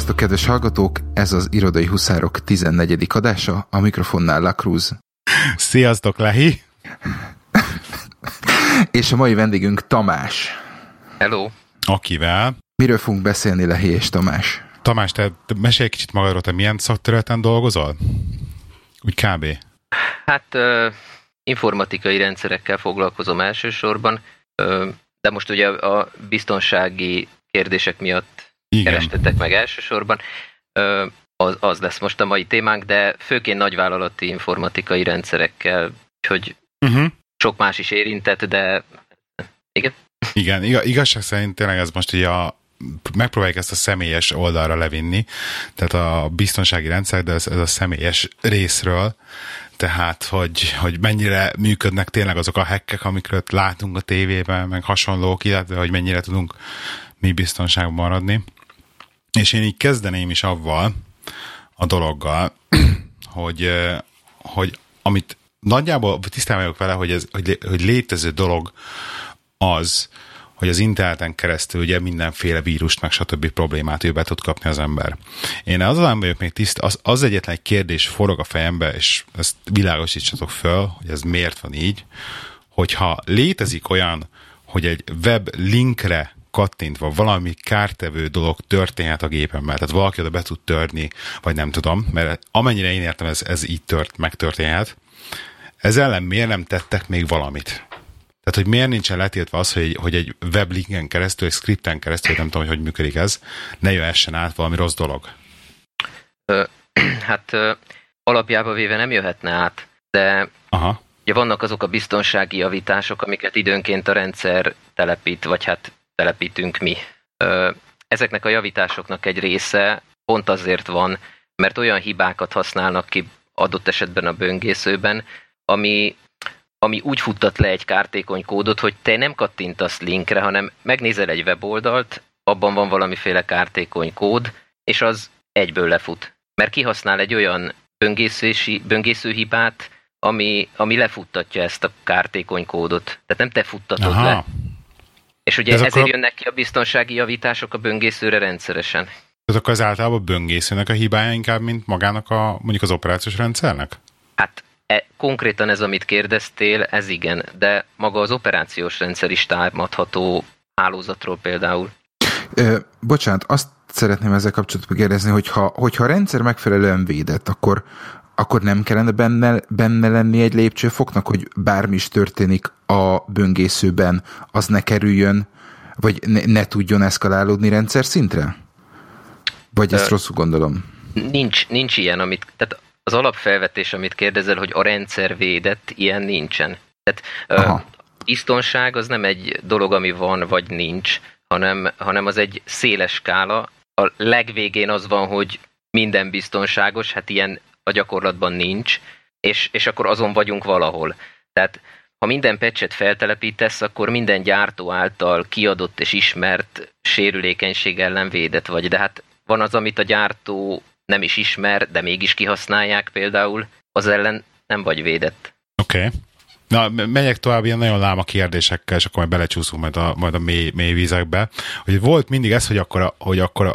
Sziasztok, kedves hallgatók! Ez az Irodai Huszárok 14. adása, a mikrofonnál La Cruz. Sziasztok, Lehi! és a mai vendégünk Tamás. Hello! Akivel? Miről fogunk beszélni, Lehi és Tamás? Tamás, te mesélj egy kicsit magadról, te milyen szakterületen dolgozol? Úgy kb. Hát uh, informatikai rendszerekkel foglalkozom elsősorban, uh, de most ugye a biztonsági kérdések miatt Igen. kerestetek meg elsősorban. Az, az lesz most a mai témánk, de főként nagyvállalati informatikai rendszerekkel, hogy uh-huh. sok más is érintett, de igen. Igen, igazság szerint tényleg ez most ugye a, megpróbáljuk ezt a személyes oldalra levinni, tehát a biztonsági rendszer, de ez, ez a személyes részről, tehát hogy, hogy mennyire működnek tényleg azok a hekkek, amikről látunk a tévében, meg hasonlók, illetve hogy mennyire tudunk mi biztonságban maradni. És én így kezdeném is avval a dologgal, hogy, hogy amit nagyjából tisztában vagyok vele, hogy, ez, hogy, hogy létező dolog az, hogy az interneten keresztül ugye mindenféle vírust, meg stb. problémát ő be tud kapni az ember. Én az nem vagyok még tiszt, az, az egyetlen egy kérdés forog a fejembe, és ezt világosítsatok föl, hogy ez miért van így, hogyha létezik olyan, hogy egy web linkre kattintva valami kártevő dolog történhet a gépemmel, tehát valaki oda be tud törni, vagy nem tudom, mert amennyire én értem, ez, ez így tört, megtörténhet. Ez ellen miért nem tettek még valamit? Tehát, hogy miért nincsen letiltva az, hogy, hogy egy weblinken keresztül, egy scripten keresztül, nem tudom, hogy hogy működik ez, ne jöhessen át valami rossz dolog? Hát alapjába véve nem jöhetne át, de Aha. ugye vannak azok a biztonsági javítások, amiket időnként a rendszer telepít, vagy hát telepítünk mi. Ezeknek a javításoknak egy része pont azért van, mert olyan hibákat használnak ki adott esetben a böngészőben, ami ami úgy futtat le egy kártékony kódot, hogy te nem kattintasz linkre, hanem megnézel egy weboldalt, abban van valamiféle kártékony kód, és az egyből lefut. Mert kihasznál egy olyan böngészési, böngészőhibát, ami, ami lefuttatja ezt a kártékony kódot. Tehát nem te futtatod Aha. le. És ugye Ez ezért akkor... jönnek ki a biztonsági javítások a böngészőre rendszeresen. Ezek az általában böngészőnek a hibája inkább, mint magának a, mondjuk az operációs rendszernek? Hát E, konkrétan ez, amit kérdeztél, ez igen, de maga az operációs rendszer is támadható hálózatról például. Ö, bocsánat, azt szeretném ezzel kapcsolatban kérdezni, hogyha, hogyha a rendszer megfelelően védett, akkor, akkor nem kellene benne, benne lenni egy lépcsőfoknak, hogy bármi is történik a böngészőben, az ne kerüljön, vagy ne, ne tudjon eszkalálódni rendszer szintre? Vagy ezt Ö, rosszul gondolom? Nincs, nincs ilyen, amit, tehát az alapfelvetés, amit kérdezel, hogy a rendszer védett, ilyen nincsen. Tehát Aha. biztonság az nem egy dolog, ami van vagy nincs, hanem, hanem az egy széles skála. A legvégén az van, hogy minden biztonságos, hát ilyen a gyakorlatban nincs, és, és akkor azon vagyunk valahol. Tehát ha minden pecset feltelepítesz, akkor minden gyártó által kiadott és ismert sérülékenység ellen védett vagy. De hát van az, amit a gyártó nem is ismer, de mégis kihasználják például, az ellen nem vagy védett. Oké. Okay. Na, megyek tovább ilyen nagyon láma kérdésekkel, és akkor majd belecsúszunk majd a, majd a mély, mély vízekbe. Hogy volt mindig ez, hogy akkor a, hogy akkor a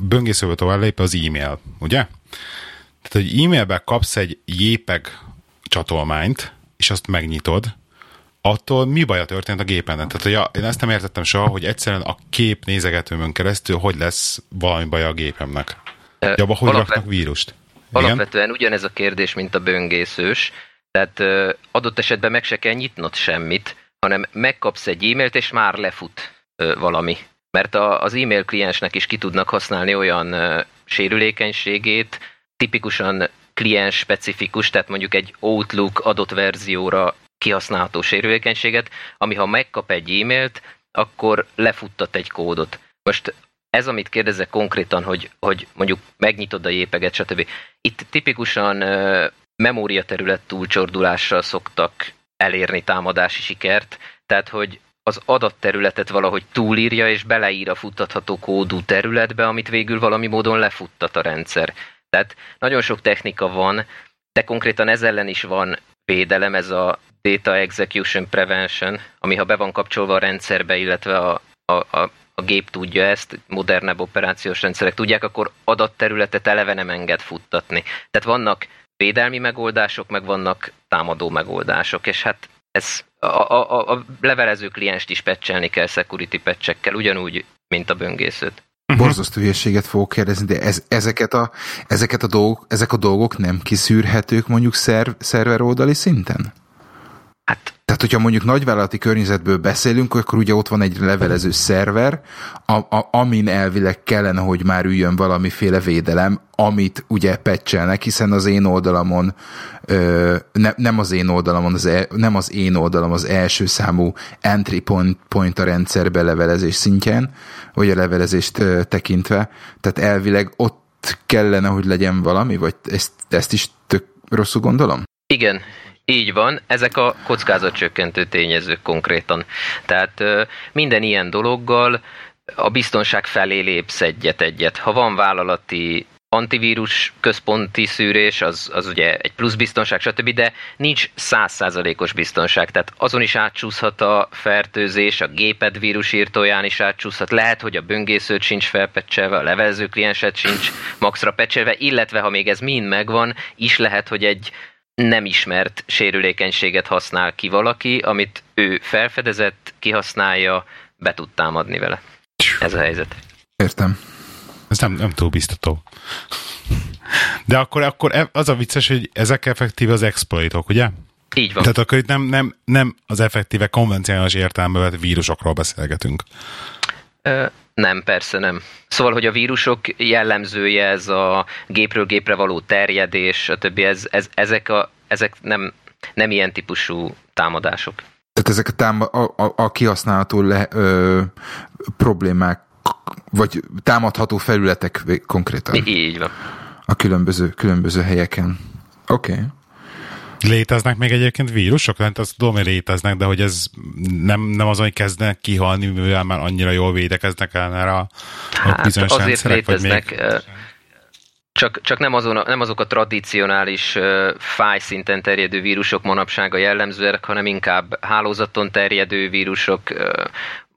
böngészőből tovább lép az e-mail, ugye? Tehát, hogy e-mailben kapsz egy JPEG csatolmányt, és azt megnyitod, attól mi baja történt a gépen? Tehát, hogy én ezt nem értettem soha, hogy egyszerűen a kép nézegetőmön keresztül hogy lesz valami baja a gépemnek. Ja, hogy Alapvet... raknak vírust? Igen? Alapvetően ugyanez a kérdés, mint a böngészős. Tehát adott esetben meg se kell nyitnod semmit, hanem megkapsz egy e-mailt, és már lefut valami. Mert a, az e-mail kliensnek is ki tudnak használni olyan sérülékenységét, tipikusan kliens specifikus, tehát mondjuk egy Outlook adott verzióra kihasználható sérülékenységet, ami ha megkap egy e-mailt, akkor lefuttat egy kódot. Most ez, amit kérdezek konkrétan, hogy, hogy mondjuk megnyitod a jépeget, stb. Itt tipikusan uh, memóriaterület túlcsordulással szoktak elérni támadási sikert, tehát hogy az adatterületet valahogy túlírja és beleír a futtatható kódú területbe, amit végül valami módon lefuttat a rendszer. Tehát nagyon sok technika van, de konkrétan ez ellen is van védelem, ez a Data Execution Prevention, ami ha be van kapcsolva a rendszerbe, illetve a, a, a a gép tudja ezt, modernebb operációs rendszerek tudják, akkor adatterületet eleve nem enged futtatni. Tehát vannak védelmi megoldások, meg vannak támadó megoldások, és hát ez a, a, a levelező klienst is pecselni kell security patchekkel, ugyanúgy, mint a böngészőt. Uh-huh. Borzasztó hülyeséget fogok kérdezni, de ez, ezeket, a, ezeket a dolgok, ezek a dolgok nem kiszűrhetők mondjuk szerv, szerver oldali szinten? Hát tehát, hogyha mondjuk nagyvállalati környezetből beszélünk, akkor ugye ott van egy levelező szerver, a, a, amin elvileg kellene, hogy már üljön valamiféle védelem, amit ugye pecselnek, hiszen az én oldalamon, ö, ne, nem az én oldalamon, az el, nem az én oldalam az első számú entry point, point a rendszerbe levelezés szintjén, vagy a levelezést ö, tekintve, tehát elvileg ott kellene, hogy legyen valami, vagy ezt, ezt is tök rosszul gondolom? Igen, így van, ezek a kockázatcsökkentő tényezők konkrétan. Tehát minden ilyen dologgal a biztonság felé lépsz egyet-egyet. Ha van vállalati antivírus központi szűrés, az, az ugye egy plusz biztonság, stb., de nincs százszázalékos biztonság, tehát azon is átcsúszhat a fertőzés, a géped vírusírtóján is átcsúszhat, lehet, hogy a böngészőt sincs felpecselve, a levelező klienset sincs maxra pecselve, illetve ha még ez mind megvan, is lehet, hogy egy nem ismert sérülékenységet használ ki valaki, amit ő felfedezett, kihasználja, be tud támadni vele. Ez a helyzet. Értem. Ez nem, nem túl biztató. De akkor, akkor e- az a vicces, hogy ezek effektíve az exploitok, ugye? Így van. Tehát akkor itt nem, nem, nem az effektíve konvencionális értelmeben vírusokról beszélgetünk. Ö, nem, persze nem. Szóval, hogy a vírusok jellemzője ez a gépről gépre való terjedés, stb. Ez, ez, ezek, a, ezek nem, nem ilyen típusú támadások. Tehát ezek a, táma, a, a, a kihasználható le, ö, problémák, vagy támadható felületek konkrétan. Így van. A különböző, különböző helyeken. Oké. Okay. Léteznek még egyébként vírusok? Hát azt tudom, hogy léteznek, de hogy ez nem, nem azon, hogy kezdenek kihalni, mivel már annyira jól védekeznek el erre a, hát bizonyos azért rendszerek, léteznek, vagy még... Csak, csak nem, azon, nem azok a tradicionális uh, fáj szinten terjedő vírusok manapság a jellemzőek, hanem inkább hálózaton terjedő vírusok, uh,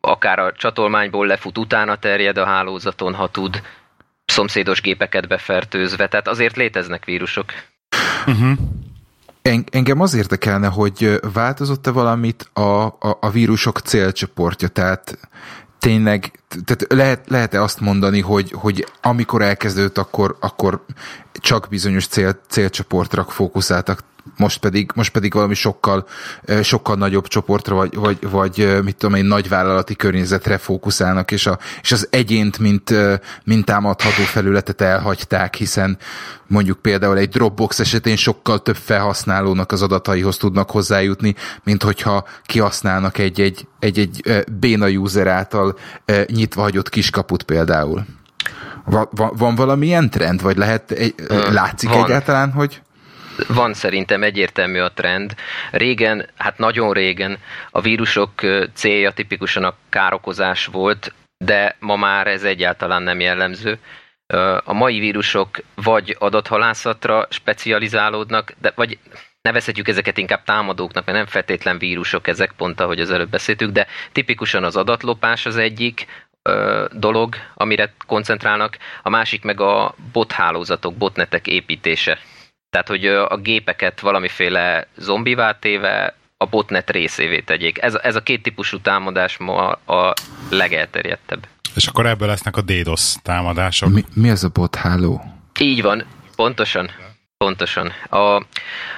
akár a csatolmányból lefut, utána terjed a hálózaton, ha tud, szomszédos gépeket befertőzve, tehát azért léteznek vírusok. Uh-huh. Engem az érdekelne, hogy változott-e valamit a, a, a vírusok célcsoportja, tehát tényleg, tehát lehet, lehet-e azt mondani, hogy, hogy amikor elkezdődött, akkor, akkor csak bizonyos cél, célcsoportra fókuszáltak most pedig, most pedig valami sokkal, sokkal nagyobb csoportra, vagy, vagy, vagy mit tudom én, nagyvállalati környezetre fókuszálnak, és, a, és az egyént, mint, mint támadható felületet elhagyták, hiszen mondjuk például egy Dropbox esetén sokkal több felhasználónak az adataihoz tudnak hozzájutni, mint hogyha kihasználnak egy, egy, egy, egy béna user által nyitva hagyott kiskaput például. Va, va, van valamilyen trend, vagy lehet, egy, látszik van. egyáltalán, hogy van szerintem egyértelmű a trend. Régen, hát nagyon régen a vírusok célja tipikusan a károkozás volt, de ma már ez egyáltalán nem jellemző. A mai vírusok vagy adathalászatra specializálódnak, de vagy nevezhetjük ezeket inkább támadóknak, mert nem feltétlen vírusok ezek, pont ahogy az előbb beszéltük, de tipikusan az adatlopás az egyik, dolog, amire koncentrálnak, a másik meg a bothálózatok, botnetek építése. Tehát, hogy a gépeket valamiféle zombivá téve a botnet részévé tegyék. Ez, ez a két típusú támadás ma a legelterjedtebb. És akkor ebből lesznek a DDoS támadások. Mi, mi ez a botháló? Így van, pontosan. Pontosan. A,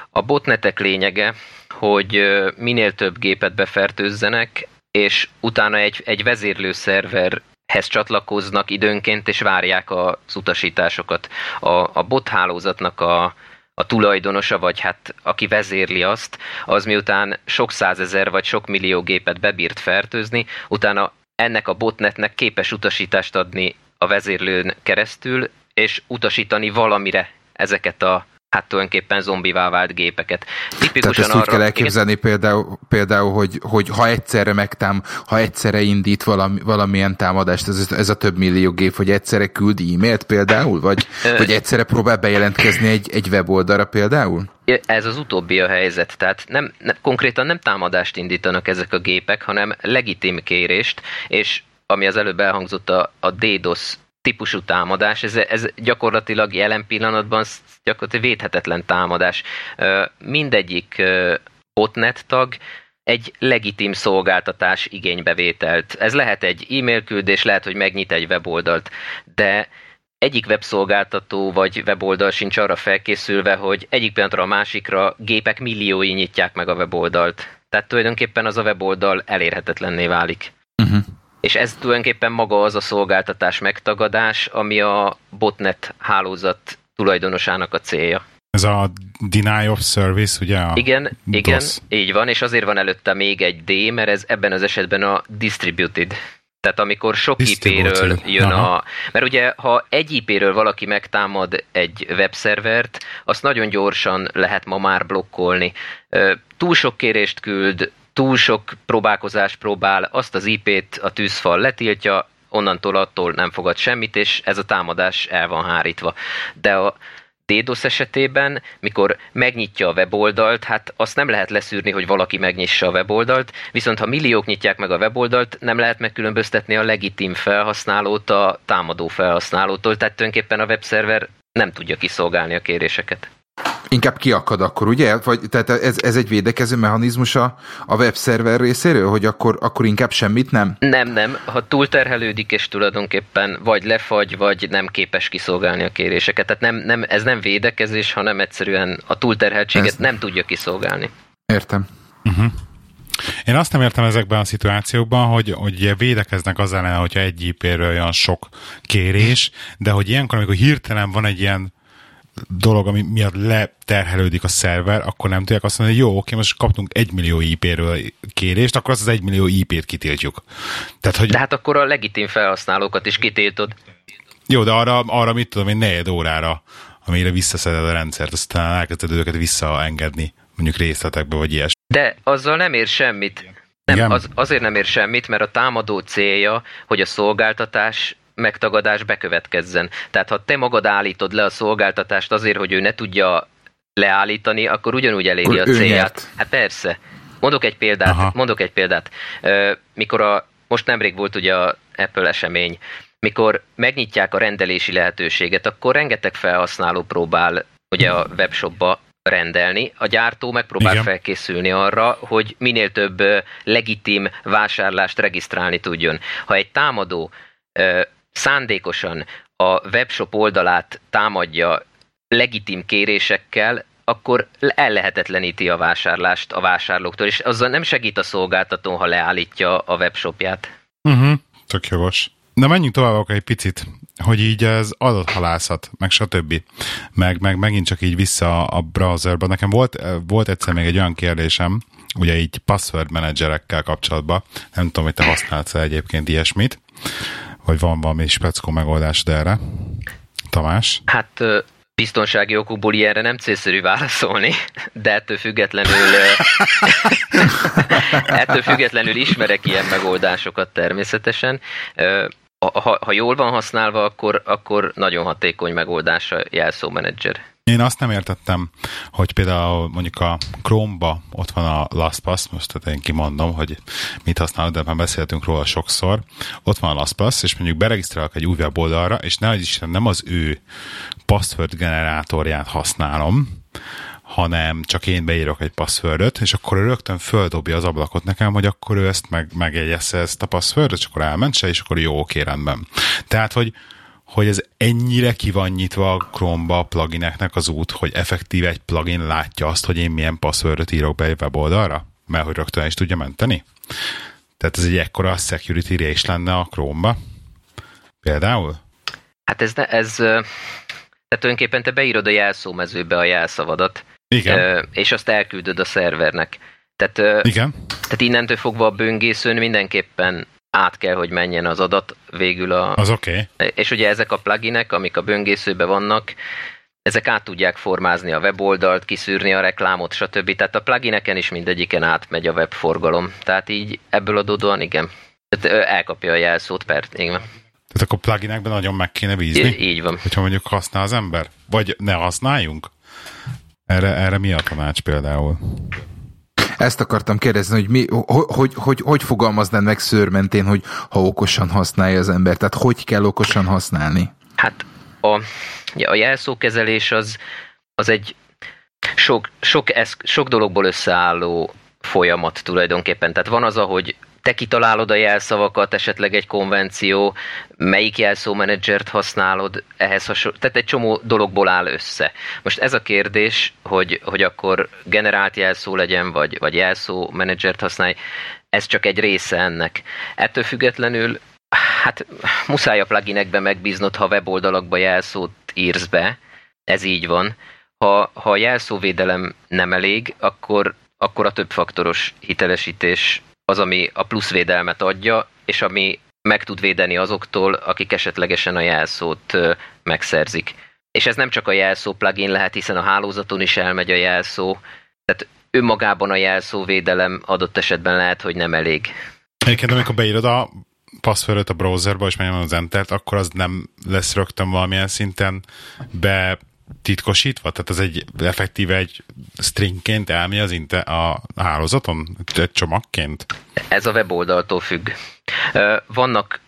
a botnetek lényege, hogy minél több gépet befertőzzenek, és utána egy, egy vezérlő szerverhez csatlakoznak időnként, és várják az utasításokat. A, a bot hálózatnak a, a tulajdonosa, vagy hát aki vezérli azt, az miután sok százezer vagy sok millió gépet bebírt fertőzni, utána ennek a botnetnek képes utasítást adni a vezérlőn keresztül, és utasítani valamire ezeket a hát tulajdonképpen zombivá vált gépeket. Tipikusan Tehát ezt arra, úgy kell elképzelni igen, például, például hogy, hogy ha egyszerre megtám, ha egyszerre indít valami, valamilyen támadást, ez, ez a több millió gép, hogy egyszerre küld e-mailt például, vagy, vagy egyszerre próbál bejelentkezni egy, egy weboldalra például? Ez az utóbbi a helyzet, tehát nem, nem, konkrétan nem támadást indítanak ezek a gépek, hanem legitim kérést, és ami az előbb elhangzott, a, a DDoS típusú támadás, ez, ez gyakorlatilag jelen pillanatban gyakorlatilag védhetetlen támadás. Mindegyik botnet tag egy legitim szolgáltatás igénybevételt. Ez lehet egy e-mail küldés, lehet, hogy megnyit egy weboldalt, de egyik webszolgáltató vagy weboldal sincs arra felkészülve, hogy egyik pillanatra a másikra gépek milliói nyitják meg a weboldalt. Tehát tulajdonképpen az a weboldal elérhetetlenné válik. Uh-huh. És ez tulajdonképpen maga az a szolgáltatás megtagadás, ami a botnet hálózat tulajdonosának a célja. Ez a deny of service, ugye? A igen, igen, így van, és azért van előtte még egy D, mert ez ebben az esetben a distributed. Tehát amikor sok IP-ről jön Aha. a... Mert ugye, ha egy IP-ről valaki megtámad egy webszervert, azt nagyon gyorsan lehet ma már blokkolni. Túl sok kérést küld, túl sok próbálkozás próbál, azt az IP-t a tűzfal letiltja, onnantól attól nem fogad semmit, és ez a támadás el van hárítva. De a DDoS esetében, mikor megnyitja a weboldalt, hát azt nem lehet leszűrni, hogy valaki megnyissa a weboldalt, viszont ha milliók nyitják meg a weboldalt, nem lehet megkülönböztetni a legitim felhasználót a támadó felhasználótól, tehát tulajdonképpen a webszerver nem tudja kiszolgálni a kéréseket. Inkább kiakad akkor, ugye? Vagy, tehát ez, ez egy védekező mechanizmus a, a webszerver részéről, hogy akkor, akkor inkább semmit nem? Nem, nem. Ha túlterhelődik, és tulajdonképpen vagy lefagy, vagy nem képes kiszolgálni a kéréseket. Tehát nem, nem, ez nem védekezés, hanem egyszerűen a túlterheltséget ez... nem tudja kiszolgálni. Értem. Uh-huh. Én azt nem értem ezekben a szituációkban, hogy, hogy védekeznek az ellen, hogyha egy IP-ről olyan sok kérés, de hogy ilyenkor, amikor hirtelen van egy ilyen dolog, ami miatt leterhelődik a szerver, akkor nem tudják azt mondani, hogy jó, oké, most kaptunk egy millió IP-ről kérést, akkor azt az egy millió IP-t kitiltjuk. Tehát, hogy... De hát akkor a legitim felhasználókat is kitiltod. Jó, de arra, arra mit tudom én, negyed órára, amire visszaszeded a rendszert, aztán elkezded őket visszaengedni, mondjuk részletekbe, vagy ilyes. De azzal nem ér semmit. Nem, az, azért nem ér semmit, mert a támadó célja, hogy a szolgáltatás megtagadás bekövetkezzen. Tehát ha te magad állítod le a szolgáltatást azért, hogy ő ne tudja leállítani, akkor ugyanúgy eléri a célját. Hát persze. Mondok egy példát. Aha. Mondok egy példát. Mikor a, most nemrég volt ugye a Apple esemény, mikor megnyitják a rendelési lehetőséget, akkor rengeteg felhasználó próbál ugye a webshopba rendelni. A gyártó megpróbál Igen. felkészülni arra, hogy minél több legitim vásárlást regisztrálni tudjon. Ha egy támadó szándékosan a webshop oldalát támadja legitim kérésekkel, akkor ellehetetleníti a vásárlást a vásárlóktól, és azzal nem segít a szolgáltató, ha leállítja a webshopját. Uh-huh. Tök jogos. De menjünk tovább egy picit, hogy így az adathalászat, meg stb. Meg, meg megint csak így vissza a browserban. Nekem volt, volt egyszer még egy olyan kérdésem, ugye így password menedzserekkel kapcsolatban. Nem tudom, hogy te használsz egyébként ilyesmit, vagy van valami speckó megoldás erre? Tamás? Hát biztonsági okokból ilyenre nem célszerű válaszolni, de ettől függetlenül ettől függetlenül ismerek ilyen megoldásokat természetesen. Ha, ha jól van használva, akkor, akkor nagyon hatékony megoldás a jelszómenedzser. Én azt nem értettem, hogy például mondjuk a Chrome-ba ott van a LastPass, most tehát én kimondom, hogy mit használok, de már beszéltünk róla sokszor. Ott van a LastPass, és mondjuk beregisztrálok egy új weboldalra, és ne is nem az ő password generátorját használom, hanem csak én beírok egy passwordot, és akkor ő rögtön földobja az ablakot nekem, hogy akkor ő ezt meg, megjegyezze ezt a passwordot, és akkor elment se, és akkor jó, oké, rendben. Tehát, hogy hogy ez ennyire ki van nyitva a Chrome-ba a plugineknek az út, hogy effektíve egy plugin látja azt, hogy én milyen passwordot írok be egy weboldalra, mert hogy rögtön is tudja menteni. Tehát ez egy ekkora security is lenne a Chrome-ba. Például? Hát ez, ne, ez tehát tulajdonképpen te beírod a jelszómezőbe a jelszavadat, Igen. és azt elküldöd a szervernek. Tehát, Igen. tehát innentől fogva a böngészőn mindenképpen át kell, hogy menjen az adat végül a... Az oké. Okay. És ugye ezek a pluginek, amik a böngészőben vannak, ezek át tudják formázni a weboldalt, kiszűrni a reklámot, stb. Tehát a plugineken is mindegyiken átmegy a webforgalom. Tehát így ebből adódóan igen. Tehát elkapja a jelszót, per, igen. Tehát akkor pluginekben nagyon meg kéne bízni? Így, így van. Hogyha mondjuk használ az ember? Vagy ne használjunk? Erre, erre mi a tanács például? Ezt akartam kérdezni, hogy mi, hogy, hogy, hogy, hogy fogalmaznád meg szőrmentén, hogy ha okosan használja az ember, tehát hogy kell okosan használni? Hát a, a jelszókezelés az, az egy sok, sok, eszk, sok dologból összeálló folyamat tulajdonképpen. Tehát van az, ahogy te kitalálod a jelszavakat, esetleg egy konvenció, melyik jelszómenedzsert használod, ehhez hasonló, tehát egy csomó dologból áll össze. Most ez a kérdés, hogy, hogy akkor generált jelszó legyen, vagy, vagy jelszó használj, ez csak egy része ennek. Ettől függetlenül, hát muszáj a pluginekbe megbíznod, ha weboldalakba jelszót írsz be, ez így van. Ha, ha a jelszóvédelem nem elég, akkor, akkor a többfaktoros hitelesítés az, ami a plusz védelmet adja, és ami meg tud védeni azoktól, akik esetlegesen a jelszót megszerzik. És ez nem csak a jelszó plugin lehet, hiszen a hálózaton is elmegy a jelszó, tehát önmagában a jelszóvédelem adott esetben lehet, hogy nem elég. Egyébként amikor beírod a passzfölöt a browserba, és megnyomod az Entert, akkor az nem lesz rögtön valamilyen szinten be titkosítva? Tehát ez egy effektíve egy stringként elmegy az inte a hálózaton? Egy csomagként? Ez a weboldaltól függ. Vannak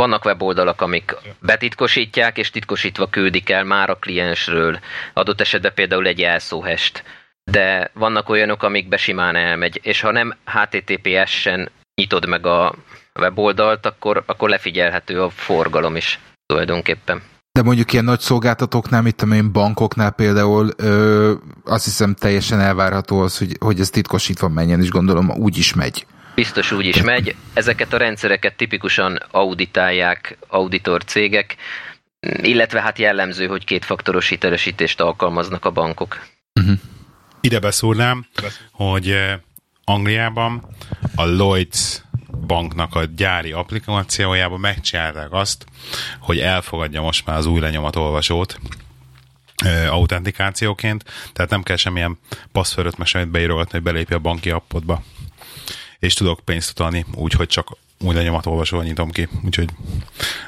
vannak weboldalak, amik betitkosítják, és titkosítva küldik el már a kliensről. Adott esetben például egy jelszóhest. De vannak olyanok, amikbe simán elmegy, és ha nem HTTPS-en nyitod meg a weboldalt, akkor, akkor lefigyelhető a forgalom is tulajdonképpen. De mondjuk ilyen nagy szolgáltatóknál, mit tudom én, bankoknál például ö, azt hiszem teljesen elvárható az, hogy, hogy ez titkosítva menjen, és gondolom úgy is megy. Biztos úgy is megy. Ezeket a rendszereket tipikusan auditálják auditor cégek, illetve hát jellemző, hogy kétfaktoros hitelesítést alkalmaznak a bankok. Uh-huh. Ide beszúrnám, hogy Angliában a Lloyds banknak a gyári applikációjában megcsinálták azt, hogy elfogadja most már az új lenyomatolvasót autentikációként, tehát nem kell semmilyen passzfölöt meg semmit beírogatni, hogy belépje a banki appodba. És tudok pénzt utalni úgy, hogy csak új lenyomatolvasóval nyitom ki. Úgyhogy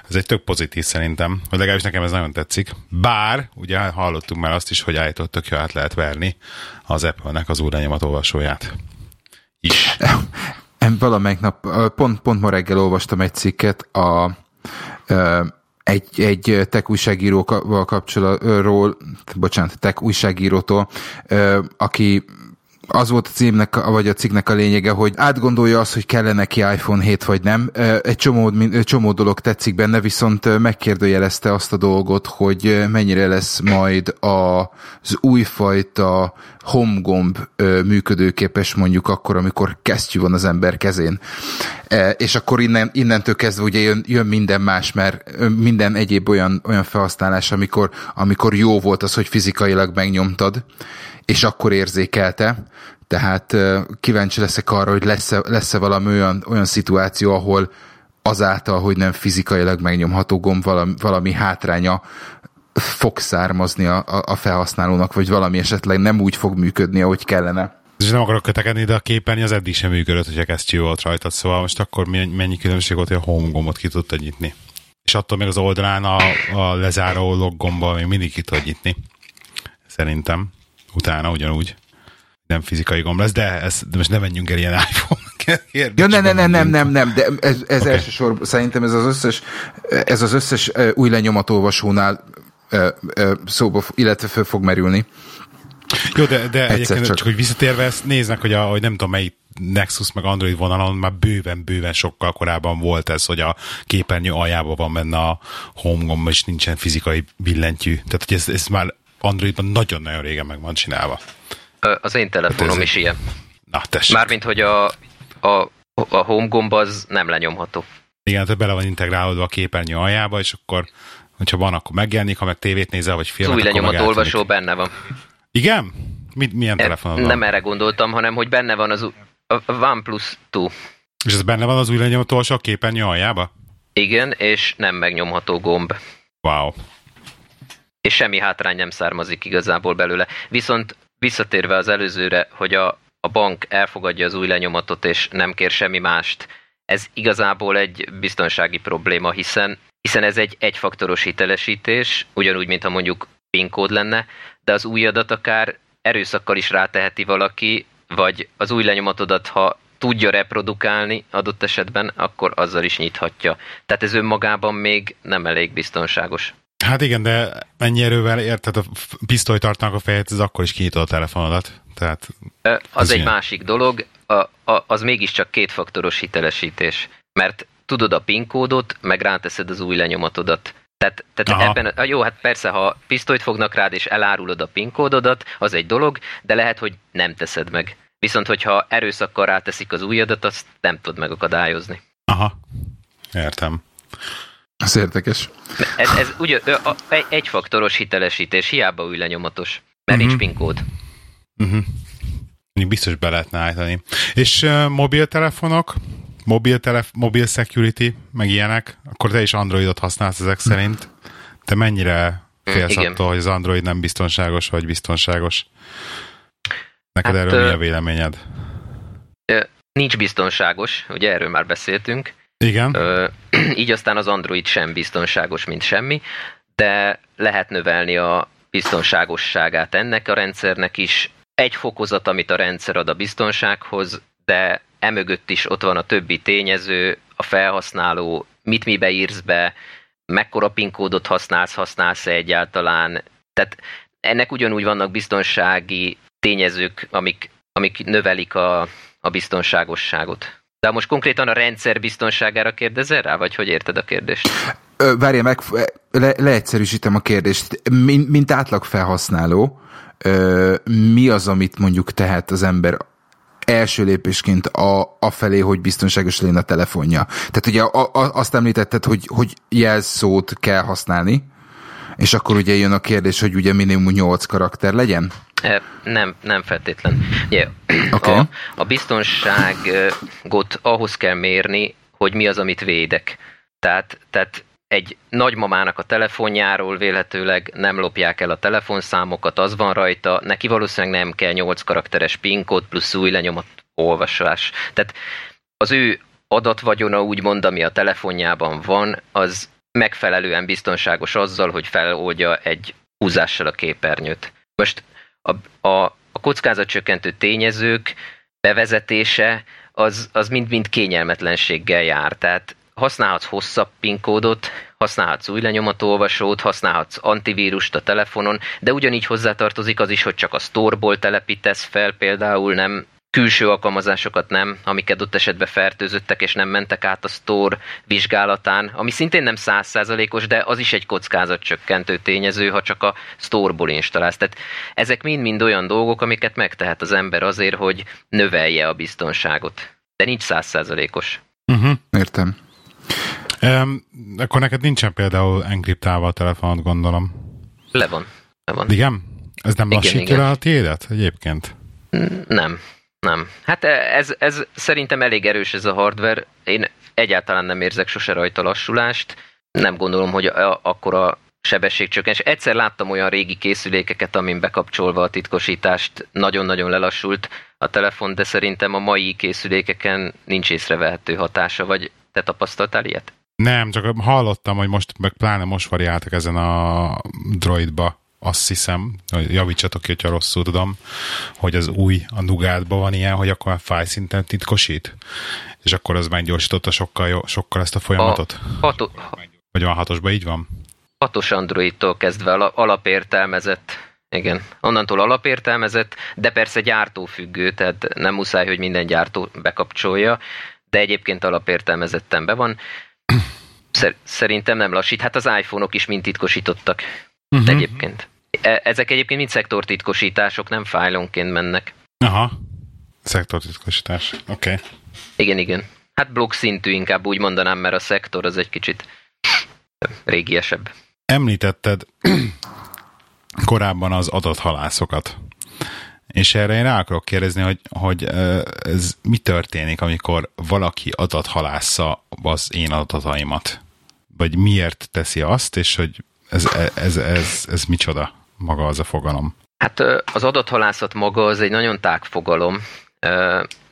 ez egy tök pozitív szerintem, hogy legalábbis nekem ez nagyon tetszik. Bár, ugye hallottunk már azt is, hogy állított tök át lehet verni az Apple-nek az új lenyomatolvasóját. Is. Valamelyik nap, pont, pont ma reggel olvastam egy cikket a, egy, egy tech újságíróval kapcsolatról, bocsánat, tech újságírótól, aki az volt a címnek, vagy a cikknek a lényege, hogy átgondolja azt, hogy kellene neki iPhone 7 vagy nem. Egy csomó, egy csomó dolog tetszik benne, viszont megkérdőjelezte azt a dolgot, hogy mennyire lesz majd az újfajta home gomb működőképes mondjuk akkor, amikor kesztyű van az ember kezén. És akkor innen, innentől kezdve ugye jön, jön minden más, mert minden egyéb olyan, olyan felhasználás, amikor, amikor jó volt az, hogy fizikailag megnyomtad, és akkor érzékelte, tehát kíváncsi leszek arra, hogy lesz-e, lesz-e valami olyan, olyan szituáció, ahol azáltal, hogy nem fizikailag megnyomható gomb, valami, valami hátránya fog származni a, a felhasználónak, vagy valami esetleg nem úgy fog működni, ahogy kellene. És nem akarok kötekedni, de a képernyő az eddig sem működött, hogyha kesztyű volt rajta, szóval most akkor mennyi különbség volt, hogy a home gombot ki tudta nyitni. És attól még az oldalán a, a lezáró log gomba még mindig ki tudod nyitni. Szerintem utána ugyanúgy nem fizikai gomb lesz, de, ez, de most ne menjünk el ilyen iPhone Ja, nem, nem, nem, nem, nem, nem, de ez, ez okay. elsősorban szerintem ez az összes, ez az összes új lenyomatolvasónál szóba, illetve föl fog merülni. Jó, de, de egyébként csak. csak, hogy visszatérve ezt néznek, hogy, a, hogy nem tudom melyik Nexus meg Android vonalon már bőven, bőven sokkal korábban volt ez, hogy a képernyő aljában van benne a home gomb, és nincsen fizikai billentyű. Tehát, hogy ez, ez már Androidban nagyon-nagyon régen meg van csinálva. Az én telefonom hát is ilyen. Na, tessék. Mármint, hogy a, a, a home gomb az nem lenyomható. Igen, tehát bele van integrálódva a képernyő aljába, és akkor, hogyha van, akkor megjelenik, ha meg tévét nézel, vagy filmet, Új lenyomató olvasó benne van. Igen? Mi, milyen e, telefonod van? Nem erre gondoltam, hanem hogy benne van az a OnePlus 2. És ez benne van az új lenyomató olvasó a képernyő aljába? Igen, és nem megnyomható gomb. Wow és semmi hátrány nem származik igazából belőle. Viszont visszatérve az előzőre, hogy a, a bank elfogadja az új lenyomatot, és nem kér semmi mást, ez igazából egy biztonsági probléma, hiszen, hiszen ez egy egyfaktoros hitelesítés, ugyanúgy, mint ha mondjuk PIN kód lenne, de az új adat akár erőszakkal is ráteheti valaki, vagy az új lenyomatodat, ha tudja reprodukálni adott esetben, akkor azzal is nyithatja. Tehát ez önmagában még nem elég biztonságos. Hát igen, de mennyi erővel érted a pisztoly tartanak a fejet, ez akkor is kinyitod a telefonodat. Tehát az egy ilyen. másik dolog, a, a, az mégiscsak kétfaktoros hitelesítés. Mert tudod a PIN kódot, meg ráteszed az új lenyomatodat. Tehát, tehát ebben, jó, hát persze, ha pisztolyt fognak rád, és elárulod a PIN kódodat, az egy dolog, de lehet, hogy nem teszed meg. Viszont, hogyha erőszakkal ráteszik az újadat, azt nem tudod megakadályozni. Aha, értem. Ez érdekes. Ez, ez ugye egy egyfaktoros hitelesítés, hiába új lenyomatos, mert uh-huh. nincs PIN kód. Uh-huh. Biztos be lehetne állítani. És uh, mobiltelefonok, mobil, telef- mobil security, meg ilyenek, akkor te is Androidot használsz ezek szerint. Te mennyire félsz Igen. attól, hogy az Android nem biztonságos, vagy biztonságos? Neked hát, erről mi a véleményed? Nincs biztonságos, ugye erről már beszéltünk. Igen. Ö, így aztán az Android sem biztonságos, mint semmi, de lehet növelni a biztonságosságát ennek a rendszernek is. Egy fokozat, amit a rendszer ad a biztonsághoz, de emögött is ott van a többi tényező, a felhasználó, mit mibe írsz be, mekkora PIN kódot használsz, használsz-e egyáltalán. Tehát ennek ugyanúgy vannak biztonsági tényezők, amik, amik növelik a, a biztonságosságot. De most konkrétan a rendszer biztonságára kérdezel rá, vagy hogy érted a kérdést? Várja meg, le, leegyszerűsítem a kérdést. Mint, mint átlag felhasználó, mi az, amit mondjuk tehet az ember első lépésként a, a felé, hogy biztonságos legyen a telefonja. Tehát ugye a, a, azt említetted, hogy, hogy jelszót kell használni, és akkor ugye jön a kérdés, hogy ugye minimum 8 karakter legyen? Nem, nem feltétlen. Yeah. Okay. A, a biztonságot ahhoz kell mérni, hogy mi az, amit védek. Tehát, tehát egy nagymamának a telefonjáról véletőleg nem lopják el a telefonszámokat, az van rajta, neki valószínűleg nem kell 8 karakteres PIN kód plusz új lenyomat olvasás. Tehát az ő adatvagyona úgymond, ami a telefonjában van, az megfelelően biztonságos azzal, hogy feloldja egy húzással a képernyőt. Most a, a, a kockázatcsökkentő tényezők bevezetése az, az mind-mind kényelmetlenséggel jár. Tehát használhatsz hosszabb PIN kódot, használhatsz új lenyomatolvasót, használhatsz antivírust a telefonon, de ugyanígy hozzátartozik az is, hogy csak a storeból telepítesz fel, például nem külső alkalmazásokat nem, amik adott esetben fertőzöttek és nem mentek át a store vizsgálatán, ami szintén nem százszázalékos, de az is egy kockázatcsökkentő tényező, ha csak a storeból installálsz. Tehát ezek mind-mind olyan dolgok, amiket megtehet az ember azért, hogy növelje a biztonságot. De nincs százszázalékos. Uh-huh, értem. Um, akkor neked nincsen például enkriptálva a telefonod, gondolom. Le van. Le van. Igen? Ez nem igen, lassítja igen. a tiédet egyébként? Nem. Nem. Hát ez, ez szerintem elég erős ez a hardware. Én egyáltalán nem érzek sose rajta lassulást. Nem gondolom, hogy a, akkora sebességcsökkenés. Egyszer láttam olyan régi készülékeket, amin bekapcsolva a titkosítást nagyon-nagyon lelassult a telefon, de szerintem a mai készülékeken nincs észrevehető hatása, vagy te tapasztaltál ilyet? Nem, csak hallottam, hogy most, meg pláne most variáltak ezen a droidba, azt hiszem, javítsatok ki, hogyha rosszul tudom, hogy az új, a Nugátban van ilyen, hogy akkor már fájszinten titkosít, és akkor az meggyorsította sokkal, sokkal ezt a folyamatot? A hato, vagy van hatosban, így van? Hatos Androidtól kezdve alapértelmezett igen, onnantól alapértelmezett, de persze gyártófüggő, tehát nem muszáj, hogy minden gyártó bekapcsolja, de egyébként alapértelmezetten be van. Szerintem nem lassít. Hát az iPhone-ok is mind titkosítottak. Uh-huh. Egyébként. E, ezek egyébként mind szektortitkosítások, nem fájlonként mennek. Aha, szektortitkosítás, oké. Okay. Igen, igen. Hát blog szintű inkább úgy mondanám, mert a szektor az egy kicsit régiesebb. Említetted korábban az adathalászokat. És erre én rá akarok kérdezni, hogy, hogy ez mi történik, amikor valaki adathalásza az én adataimat? Vagy miért teszi azt, és hogy ez, ez, ez, ez, ez micsoda maga az a fogalom? Hát az adathalászat maga az egy nagyon tág fogalom,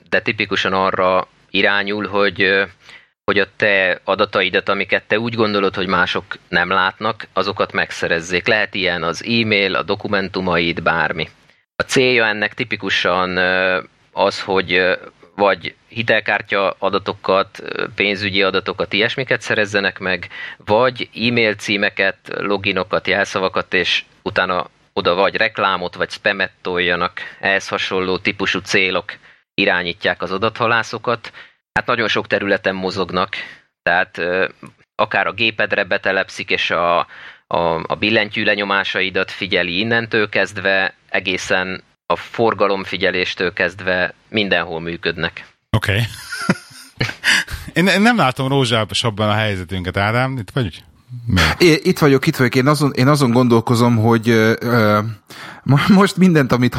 de tipikusan arra irányul, hogy hogy a te adataidat, amiket te úgy gondolod, hogy mások nem látnak, azokat megszerezzék. Lehet ilyen az e-mail, a dokumentumaid, bármi. A célja ennek tipikusan az, hogy vagy hitelkártya adatokat, pénzügyi adatokat, ilyesmiket szerezzenek meg, vagy e-mail címeket, loginokat, jelszavakat, és utána oda vagy reklámot, vagy spamet toljanak, ehhez hasonló típusú célok irányítják az adathalászokat. Hát nagyon sok területen mozognak, tehát akár a gépedre betelepszik, és a, a, a billentyű lenyomásaidat figyeli innentől kezdve, egészen a forgalomfigyeléstől kezdve mindenhol működnek. Oké. Okay. én, nem látom rózsásabban a helyzetünket, Ádám. Itt vagy? É, itt vagyok, itt vagyok. Én azon, én azon gondolkozom, hogy ö, most mindent amit,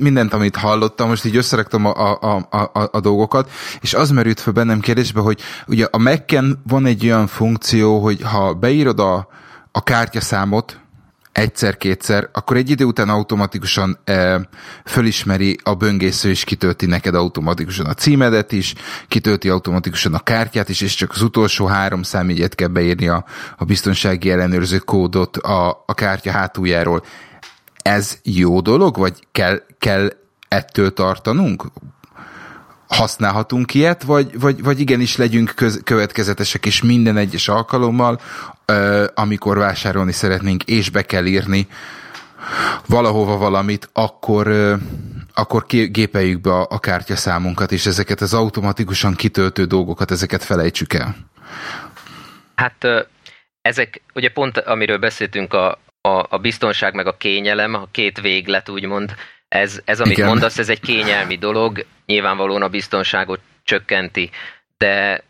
mindent, amit hallottam, most így összeraktam a, a, a, a, dolgokat, és az merült fel bennem kérdésbe, hogy ugye a mac van egy olyan funkció, hogy ha beírod a, a kártyaszámot, egyszer-kétszer, akkor egy idő után automatikusan e, fölismeri a böngésző, és kitölti neked automatikusan a címedet is, kitölti automatikusan a kártyát is, és csak az utolsó három számjegyet kell beírni a, a biztonsági ellenőrző kódot a, a kártya hátuljáról. Ez jó dolog, vagy kell, kell ettől tartanunk? Használhatunk ilyet, vagy, vagy, vagy igenis legyünk köz, következetesek, és minden egyes alkalommal, ö, amikor vásárolni szeretnénk, és be kell írni valahova valamit, akkor, ö, akkor gépeljük be a, a kártyaszámunkat, és ezeket az automatikusan kitöltő dolgokat, ezeket felejtsük el. Hát ezek, ugye pont amiről beszéltünk, a, a, a biztonság meg a kényelem, a két véglet úgymond, ez, ez amit Igen. mondasz, ez egy kényelmi dolog, nyilvánvalóan a biztonságot csökkenti, de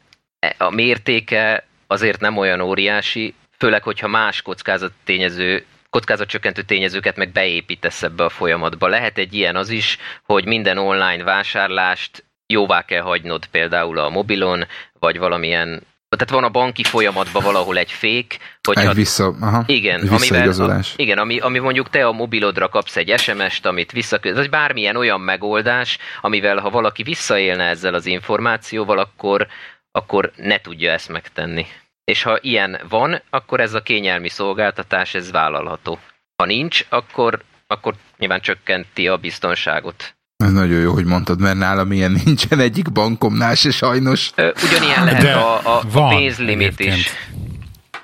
a mértéke azért nem olyan óriási, főleg, hogyha más kockázat tényező kockázatcsökkentő tényezőket meg beépítesz ebbe a folyamatba. Lehet egy ilyen az is, hogy minden online vásárlást jóvá kell hagynod például a mobilon, vagy valamilyen tehát van a banki folyamatban valahol egy fék, hogyha... Egy vissza, aha, igen, egy amivel, a, igen ami, ami mondjuk te a mobilodra kapsz egy SMS-t, amit vissza... Ez bármilyen olyan megoldás, amivel ha valaki visszaélne ezzel az információval, akkor, akkor ne tudja ezt megtenni. És ha ilyen van, akkor ez a kényelmi szolgáltatás, ez vállalható. Ha nincs, akkor, akkor nyilván csökkenti a biztonságot. Ez nagyon jó, hogy mondtad, mert nálam ilyen nincsen egyik bankomnál se sajnos. Ugyanilyen lehet De a, a, a pénzlimit is.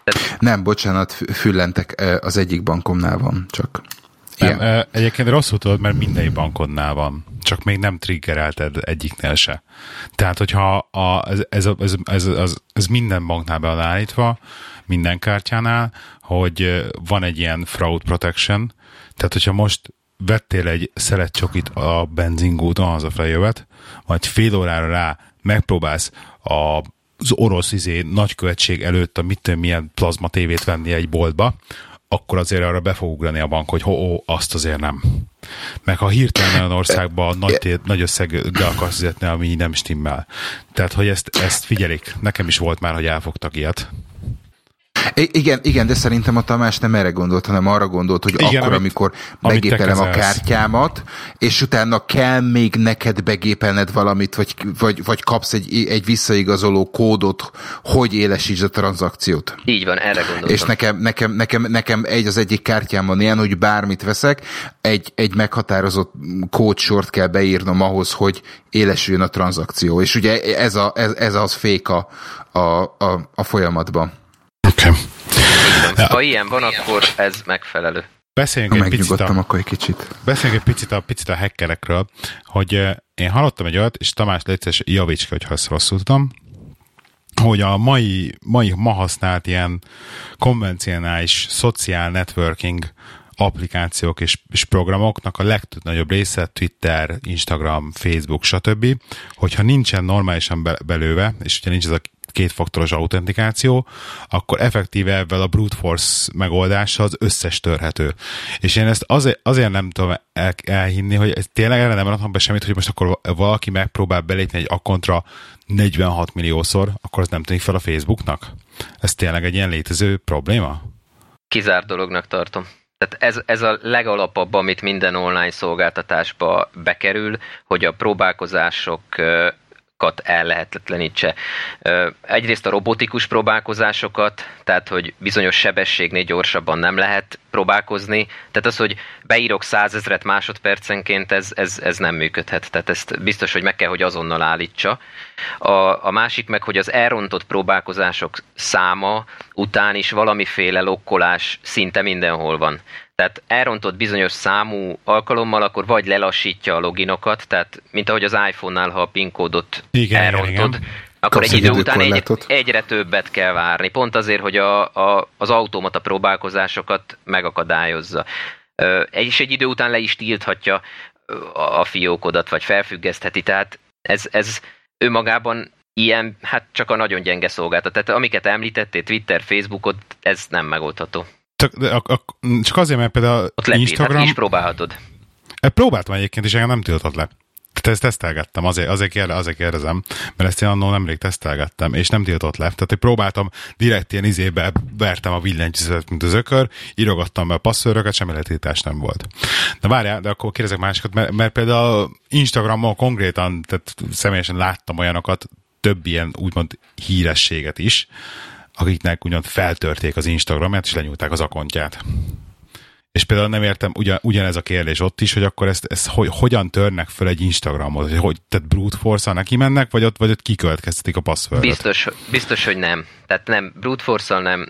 Tehát... Nem, bocsánat, füllentek, az egyik bankomnál van, csak nem, ilyen. egyébként rosszul tudod, mert minden bankodnál van, csak még nem triggerelted egyiknél se. Tehát, hogyha a, ez, ez, ez, ez, ez, ez minden banknál be állítva, minden kártyánál, hogy van egy ilyen fraud protection, tehát hogyha most vettél egy szeletcsokit a benzingúton hazafelé jövet, majd fél órára rá megpróbálsz a az orosz izé nagykövetség előtt a mit milyen plazma tévét venni egy boltba, akkor azért arra be fog ugrani a bank, hogy ho, ho azt azért nem. Meg ha hirtelen olyan országban nagy, té- nagy összeggel akarsz fizetni, ami nem stimmel. Tehát, hogy ezt, ezt figyelik. Nekem is volt már, hogy elfogtak ilyet. I- igen, igen, de szerintem a Tamás nem erre gondolt, hanem arra gondolt, hogy igen, akkor, amit, amikor begépelem a kártyámat, és utána kell még neked begépelned valamit, vagy, vagy, vagy kapsz egy, egy visszaigazoló kódot, hogy élesítsd a tranzakciót. Így van, erre gondoltam. És nekem, nekem, nekem, nekem egy az egyik kártyám van ilyen, hogy bármit veszek, egy, egy meghatározott kódsort kell beírnom ahhoz, hogy élesüljön a tranzakció. És ugye ez, a, ez, ez az fék a, a, a, a folyamatban. Oké. Okay. Ha ilyen van, akkor ez megfelelő. Beszéljünk egy picit a, akkor egy kicsit. Beszéljünk egy picit a, picit a hackerekről, hogy uh, én hallottam egy olyat, és Tamás létszes javíts ki, hogyha ezt rosszul tudom, hogy a mai, mai ma használt ilyen konvencionális social networking applikációk és, és programoknak a legnagyobb része Twitter, Instagram, Facebook, stb. Hogyha nincsen normálisan be, belőve, és ugye nincs ez a kétfaktoros autentikáció, akkor effektíve ebben a brute force megoldással az összes törhető. És én ezt azért, azért nem tudom el, elhinni, hogy tényleg erre nem adhatom be semmit, hogy most akkor valaki megpróbál belépni egy akkontra 46 milliószor, akkor az nem tűnik fel a Facebooknak? Ez tényleg egy ilyen létező probléma? Kizár dolognak tartom. Tehát ez, ez a legalapabb, amit minden online szolgáltatásba bekerül, hogy a próbálkozások ellehetetlenítse. Egyrészt a robotikus próbálkozásokat, tehát hogy bizonyos sebességnél gyorsabban nem lehet próbálkozni, tehát az, hogy beírok százezret másodpercenként, ez, ez, ez nem működhet, tehát ezt biztos, hogy meg kell, hogy azonnal állítsa. A, a másik meg, hogy az elrontott próbálkozások száma után is valamiféle lokkolás szinte mindenhol van. Tehát elrontott bizonyos számú alkalommal, akkor vagy lelassítja a loginokat, tehát mint ahogy az iPhone-nál, ha a PIN kódot igen, elrontod, igen. akkor Kapsz egy idő után egy, egyre többet kell várni. Pont azért, hogy a, a, az automata próbálkozásokat megakadályozza. És egy idő után le is tilthatja a fiókodat, vagy felfüggesztheti. Tehát ez, ez önmagában ilyen, hát csak a nagyon gyenge szolgáltat. Tehát amiket említettél, Twitter, Facebookot, ez nem megoldható. Csak, de, a, a, csak azért, mert például Ott Instagram... Hát is próbálhatod. Próbáltam egyébként, és engem nem tiltott le. Tehát ezt tesztelgettem, azért, azért, kérde, azért kérdezem, mert ezt én annól nemrég tesztelgettem, és nem tiltott le. Tehát én próbáltam, direkt ilyen izébe vertem a billentyűzetet, mint az ökör, írogattam be a passzőröket, semmi letiltás nem volt. De várjál, de akkor kérdezek másikat, mert, mert például Instagramon konkrétan, tehát személyesen láttam olyanokat, több ilyen úgymond hírességet is, akiknek ugyan feltörték az Instagramját, és lenyúlták az akontját. És például nem értem ugyan, ugyanez a kérdés ott is, hogy akkor ezt, ezt hogy, hogyan törnek föl egy Instagramot, hogy, hogy tehát brute force neki mennek, vagy ott, vagy ott kikövetkeztetik a passwordot? Biztos, biztos, hogy nem. Tehát nem, brute force nem.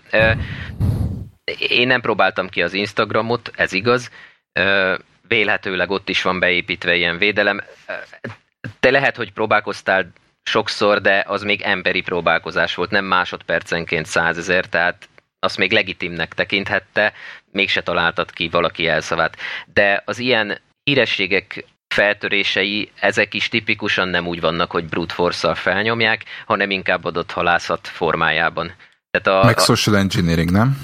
Én nem próbáltam ki az Instagramot, ez igaz. Vélhetőleg ott is van beépítve ilyen védelem. Te lehet, hogy próbálkoztál sokszor, de az még emberi próbálkozás volt, nem másodpercenként százezer, tehát azt még legitimnek tekinthette, mégse találtat ki valaki elszavát. De az ilyen hírességek feltörései, ezek is tipikusan nem úgy vannak, hogy brute force felnyomják, hanem inkább adott halászat formájában. Tehát a, Meg social engineering, nem?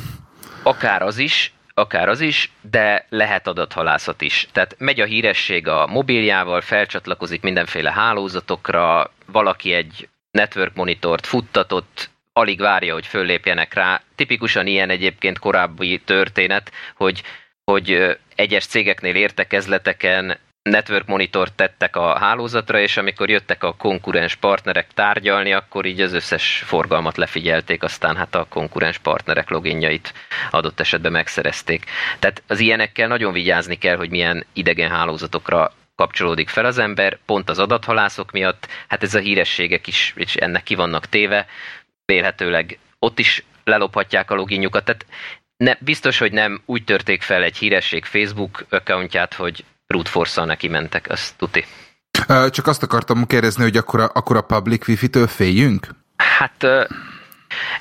Akár az is, akár az is, de lehet adathalászat is. Tehát megy a híresség a mobiljával, felcsatlakozik mindenféle hálózatokra, valaki egy network monitort futtatott, alig várja, hogy föllépjenek rá. Tipikusan ilyen egyébként korábbi történet, hogy, hogy egyes cégeknél értekezleteken network monitort tettek a hálózatra, és amikor jöttek a konkurens partnerek tárgyalni, akkor így az összes forgalmat lefigyelték, aztán hát a konkurens partnerek loginjait adott esetben megszerezték. Tehát az ilyenekkel nagyon vigyázni kell, hogy milyen idegen hálózatokra kapcsolódik fel az ember, pont az adathalászok miatt, hát ez a hírességek is, is ennek ki vannak téve, vélhetőleg ott is lelophatják a loginjukat, tehát ne, biztos, hogy nem úgy törték fel egy híresség Facebook accountját, hogy brute force neki mentek, azt tuti. Csak azt akartam kérdezni, hogy akkor a, akkor a public wifi-től féljünk? Hát...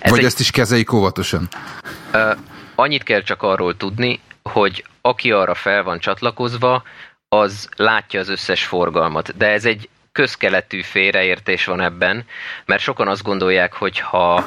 Ez Vagy egy, ezt is kezeljük óvatosan? Annyit kell csak arról tudni, hogy aki arra fel van csatlakozva, az látja az összes forgalmat. De ez egy közkeletű félreértés van ebben, mert sokan azt gondolják, hogy ha,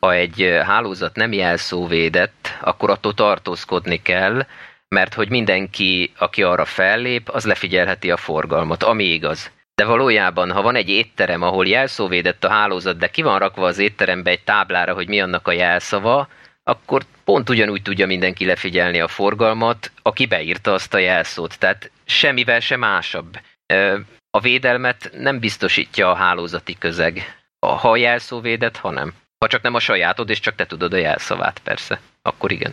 ha egy hálózat nem jelszóvédett, akkor attól tartózkodni kell, mert hogy mindenki, aki arra fellép, az lefigyelheti a forgalmat, ami igaz. De valójában, ha van egy étterem, ahol jelszóvédett a hálózat, de ki van rakva az étterembe egy táblára, hogy mi annak a jelszava, akkor pont ugyanúgy tudja mindenki lefigyelni a forgalmat, aki beírta azt a jelszót. Tehát semmivel sem másabb. A védelmet nem biztosítja a hálózati közeg. Ha a jelszó védett, ha nem. Ha csak nem a sajátod, és csak te tudod a jelszavát, persze. Akkor igen.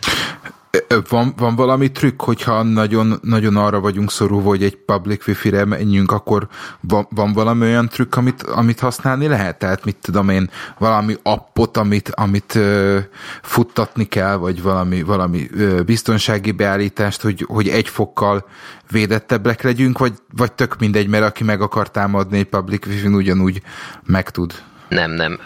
Van, van valami trükk, hogyha nagyon, nagyon arra vagyunk szorulva, hogy egy public wifi-re menjünk, akkor van, van valami olyan trükk, amit, amit használni lehet? Tehát mit tudom én, valami appot, amit, amit ö, futtatni kell, vagy valami, valami ö, biztonsági beállítást, hogy, hogy egy fokkal védettebbek legyünk, vagy, vagy tök mindegy, mert aki meg akar támadni egy public wifi-n ugyanúgy meg tud. Nem, nem.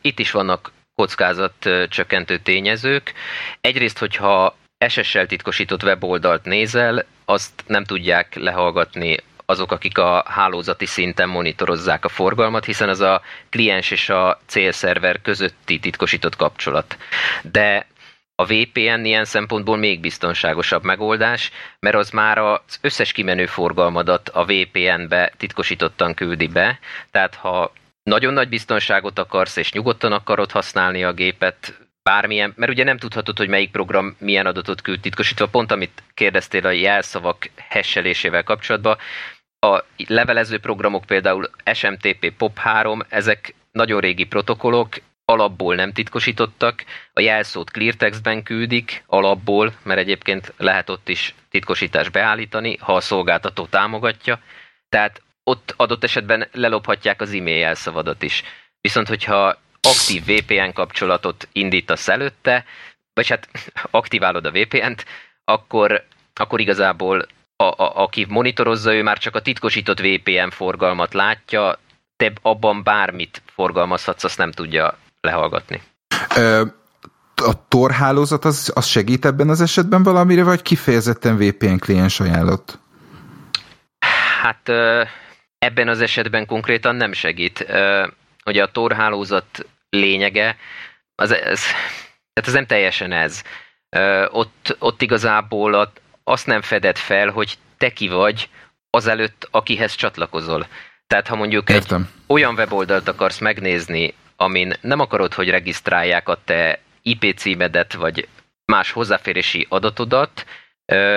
Itt is vannak kockázat csökkentő tényezők. Egyrészt, hogyha SS-sel titkosított weboldalt nézel, azt nem tudják lehallgatni azok, akik a hálózati szinten monitorozzák a forgalmat, hiszen az a kliens és a célszerver közötti titkosított kapcsolat. De a VPN ilyen szempontból még biztonságosabb megoldás, mert az már az összes kimenő forgalmadat a VPN-be titkosítottan küldi be, tehát ha nagyon nagy biztonságot akarsz, és nyugodtan akarod használni a gépet, bármilyen, mert ugye nem tudhatod, hogy melyik program milyen adatot küld titkosítva, pont amit kérdeztél a jelszavak hesselésével kapcsolatban, a levelező programok például SMTP POP3, ezek nagyon régi protokollok, alapból nem titkosítottak, a jelszót cleartextben küldik, alapból, mert egyébként lehet ott is titkosítás beállítani, ha a szolgáltató támogatja, tehát ott adott esetben lelophatják az e-mail jelszavadat is. Viszont, hogyha aktív VPN kapcsolatot indítasz előtte, vagy hát aktiválod a VPN-t, akkor, akkor igazából a, a, aki monitorozza, ő már csak a titkosított VPN forgalmat látja, te abban bármit forgalmazhatsz, azt nem tudja lehallgatni. Ö, a Tor hálózat az, az segít ebben az esetben valamire, vagy kifejezetten VPN kliens ajánlott? Hát ebben az esetben konkrétan nem segít. Ugye a Tor hálózat lényege, az, ez, tehát ez nem teljesen ez. Ott, ott igazából azt nem feded fel, hogy te ki vagy azelőtt, akihez csatlakozol. Tehát ha mondjuk Értem. egy olyan weboldalt akarsz megnézni, amin nem akarod, hogy regisztrálják a te IP címedet, vagy más hozzáférési adatodat,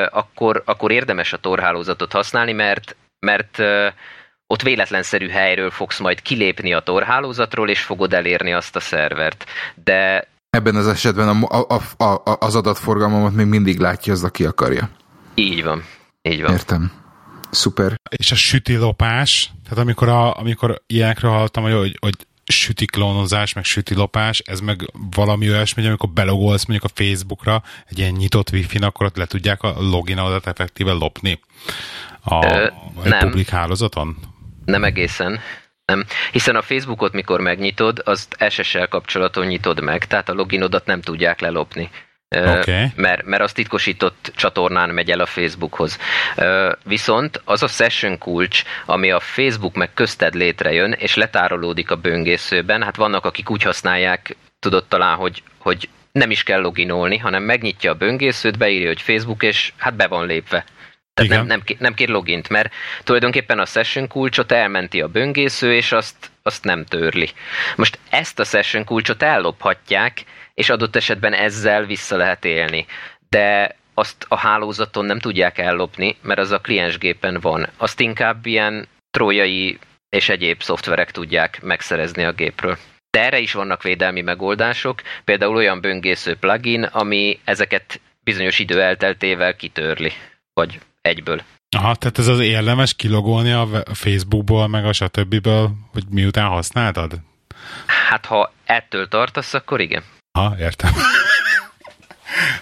akkor, akkor érdemes a torhálózatot használni, mert, mert ott véletlenszerű helyről fogsz majd kilépni a torhálózatról, és fogod elérni azt a szervert. De Ebben az esetben a, a, a, az adatforgalmamat még mindig látja az, aki akarja. Így van. Így van. Értem. Szuper. És a sütilopás, tehát amikor, a, amikor ilyenekről hallottam, hogy, hogy süti klónozás, meg süti lopás, ez meg valami olyasmi, hogy amikor belogolsz mondjuk a Facebookra egy ilyen nyitott wifi-n, akkor ott le tudják a login adat effektíve lopni a, Ö, egy publik hálózaton? Nem egészen. Nem. Hiszen a Facebookot, mikor megnyitod, azt SSL kapcsolaton nyitod meg, tehát a loginodat nem tudják lelopni. Okay. Mert, mert az titkosított csatornán megy el a Facebookhoz. Viszont az a session kulcs, ami a Facebook meg közted létrejön, és letárolódik a böngészőben, hát vannak, akik úgy használják, tudod talán, hogy, hogy nem is kell loginolni, hanem megnyitja a böngészőt, beírja, hogy Facebook, és hát be van lépve. Tehát nem, nem, nem kér logint, mert tulajdonképpen a session kulcsot elmenti a böngésző, és azt, azt nem törli. Most ezt a session kulcsot ellophatják, és adott esetben ezzel vissza lehet élni. De azt a hálózaton nem tudják ellopni, mert az a kliensgépen van. Azt inkább ilyen trójai és egyéb szoftverek tudják megszerezni a gépről. De erre is vannak védelmi megoldások, például olyan böngésző plugin, ami ezeket bizonyos idő elteltével kitörli, vagy egyből. Aha, tehát ez az érdemes kilogolni a Facebookból, meg a stb. hogy miután használtad? Hát ha ettől tartasz, akkor igen. Ha, értem.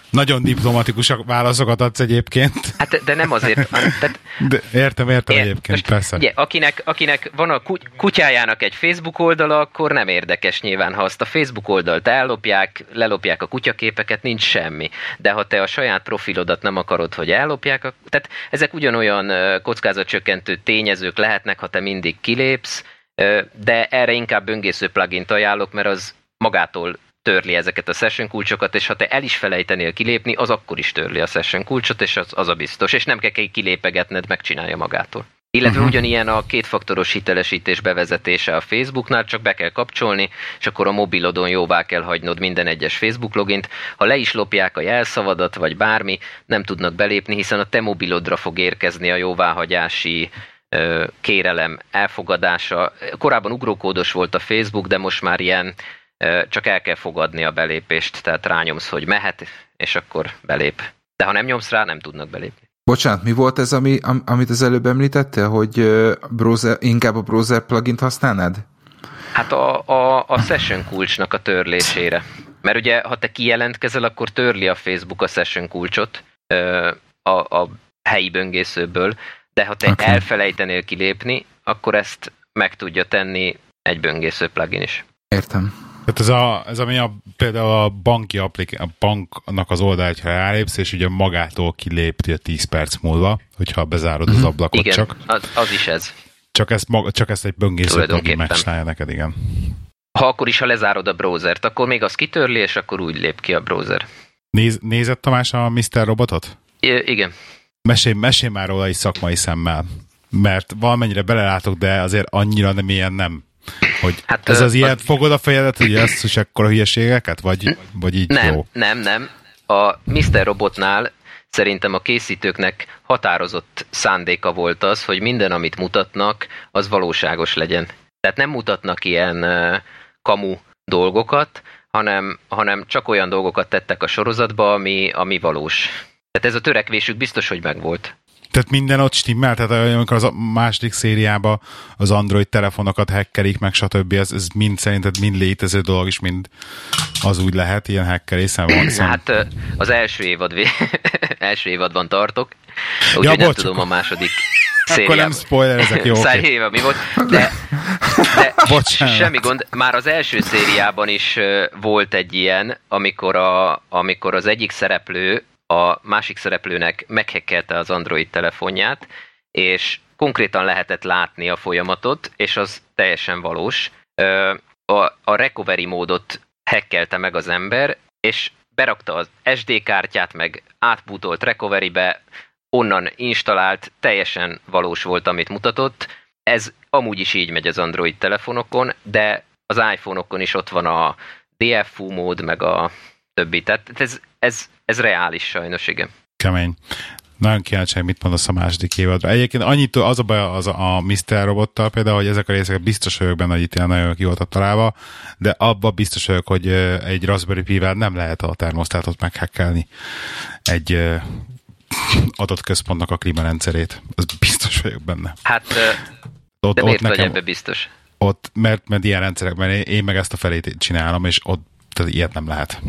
Nagyon diplomatikusak válaszokat adsz egyébként. Hát, de nem azért. Tehát, de értem, értem ér, egyébként, most, persze. Ugye, akinek, akinek van a kutyájának egy Facebook oldala, akkor nem érdekes nyilván, ha azt a Facebook oldalt ellopják, lelopják a kutyaképeket, nincs semmi. De ha te a saját profilodat nem akarod, hogy ellopják, tehát ezek ugyanolyan kockázatcsökkentő tényezők lehetnek, ha te mindig kilépsz, de erre inkább böngésző plugin ajánlok, mert az magától törli ezeket a session kulcsokat, és ha te el is felejtenél kilépni, az akkor is törli a session kulcsot, és az, az a biztos. És nem kell kilépegetned, megcsinálja magától. Illetve uh-huh. ugyanilyen a kétfaktoros hitelesítés bevezetése a Facebooknál, csak be kell kapcsolni, és akkor a mobilodon jóvá kell hagynod minden egyes Facebook logint. Ha le is lopják a jelszavadat, vagy bármi, nem tudnak belépni, hiszen a te mobilodra fog érkezni a jóváhagyási kérelem elfogadása. Korábban ugrókódos volt a Facebook, de most már ilyen csak el kell fogadni a belépést, tehát rányomsz, hogy mehet, és akkor belép. De ha nem nyomsz rá, nem tudnak belépni. Bocsánat, mi volt ez, ami, am, amit az előbb említette, hogy browser, inkább a browser plugin használnád? Hát a, a, a session kulcsnak a törlésére. Mert ugye, ha te kijelentkezel, akkor törli a Facebook a session kulcsot a, a helyi böngészőből, de ha te okay. elfelejtenél kilépni, akkor ezt meg tudja tenni egy böngésző plugin is. Értem. Tehát ez, a, ez ami a, például a banki applik, a banknak az oldal, ha rálépsz, és ugye magától kilépti a 10 perc múlva, hogyha bezárod az mhm. ablakot igen, csak. Az, az is ez. Csak ezt, maga, csak ezt egy böngésző megcsinálja neked, igen. Ha akkor is, ha lezárod a browsert, akkor még az kitörli, és akkor úgy lép ki a browser. Néz, nézett Tamás a Mr. Robotot? I- igen. Mesélj, mesélj már róla is szakmai szemmel. Mert valamennyire belelátok, de azért annyira nem ilyen nem hogy hát, ez az ilyen, az... fogod a fejedet, hogy ezt is akkor a hülyeségeket, vagy, vagy így nem, jó? Nem, nem, A Mr. Robotnál szerintem a készítőknek határozott szándéka volt az, hogy minden, amit mutatnak, az valóságos legyen. Tehát nem mutatnak ilyen kamu dolgokat, hanem, hanem csak olyan dolgokat tettek a sorozatba, ami, ami valós. Tehát ez a törekvésük biztos, hogy megvolt. Tehát minden ott stimmel, tehát amikor az a második szériában az Android telefonokat hackerik, meg stb. Ez, ez mind szerinted mind létező dolog is, mind az úgy lehet, ilyen hackerés van. Hát az első évad, első évadban tartok, úgyhogy ja, nem tudom a második szériában. Akkor nem spoiler, ezek jó. Okay. Éve, mi volt, de, de semmi gond. Már az első szériában is volt egy ilyen, amikor, a, amikor az egyik szereplő a másik szereplőnek meghekkelte az Android telefonját, és konkrétan lehetett látni a folyamatot, és az teljesen valós. A, a recovery módot hekkelte meg az ember, és berakta az SD kártyát, meg átbútolt recovery-be, onnan installált, teljesen valós volt, amit mutatott. Ez amúgy is így megy az Android telefonokon, de az iPhone-okon is ott van a DFU mód, meg a többi. Tehát ez, ez, ez reális sajnos, igen. Kemény. Nagyon kíváncsi, mit mondasz a második évadra. Egyébként annyit az a baj az a, a Mr. Robottal például, hogy ezek a részek biztos vagyok benne, hogy itt ilyen nagyon ki voltak találva, de abban biztos vagyok, hogy egy Raspberry Pi-vel nem lehet a termosztátot meghekkelni. Egy adott központnak a klímarendszerét. Ez biztos vagyok benne. Hát, ott, de miért ott nekem, vagy ebbe biztos? Ott, mert, mert ilyen rendszerekben én, én meg ezt a felét csinálom, és ott tehát ilyet nem lehet.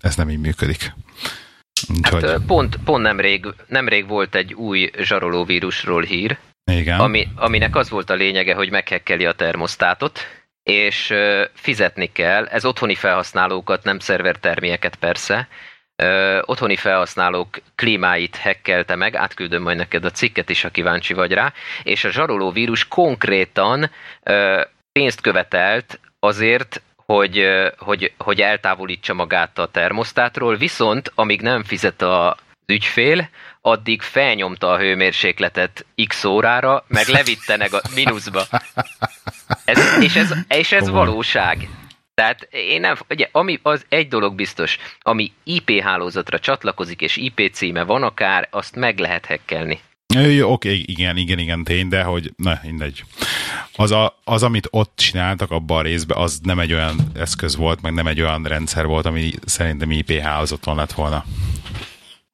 Ez nem így működik. Úgyhogy... Hát, pont, pont nemrég, nemrég volt egy új zsaroló vírusról hír, Igen. Ami, aminek az volt a lényege, hogy meghekkeli a termosztátot, és fizetni kell. Ez otthoni felhasználókat, nem szervertermieket persze. Ö, otthoni felhasználók klímáit hekkelte meg, átküldöm majd neked a cikket is, ha kíváncsi vagy rá, és a zsaroló vírus konkrétan ö, pénzt követelt azért, hogy, hogy, hogy eltávolítsa magát a termosztátról, viszont amíg nem fizet a ügyfél, addig felnyomta a hőmérsékletet x órára, meg levitte a mínuszba. Ez, és ez, és ez valóság. Tehát én nem, ugye, ami az egy dolog biztos, ami IP hálózatra csatlakozik, és IP címe van akár, azt meg lehet hekkelni. Oké, okay, igen, igen, igen, tény, de hogy, ne, mindegy. Az, a, az, amit ott csináltak abban a részben, az nem egy olyan eszköz volt, meg nem egy olyan rendszer volt, ami szerintem IP hálózaton lett volna.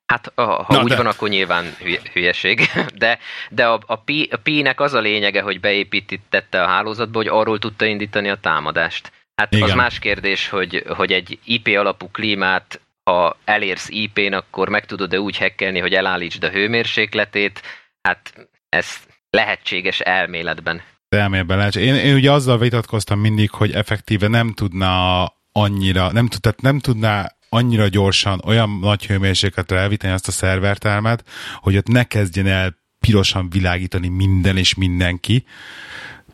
Hát ha, ha úgy de... van, akkor nyilván hülyeség, de, de a, a, Pi, a Pi-nek az a lényege, hogy beépítette a hálózatba, hogy arról tudta indítani a támadást. Hát Igen. az más kérdés, hogy, hogy egy IP alapú klímát ha elérsz IP-n, akkor meg tudod-e úgy hekkelni, hogy elállítsd a hőmérsékletét, hát ez lehetséges elméletben. Elméletben lehet. Én, én ugye azzal vitatkoztam mindig, hogy effektíve nem tudna annyira, nem, tud, tehát nem tudná annyira gyorsan olyan nagy hőmérsékletre elviteni azt a szervertermet, hogy ott ne kezdjen el pirosan világítani minden és mindenki,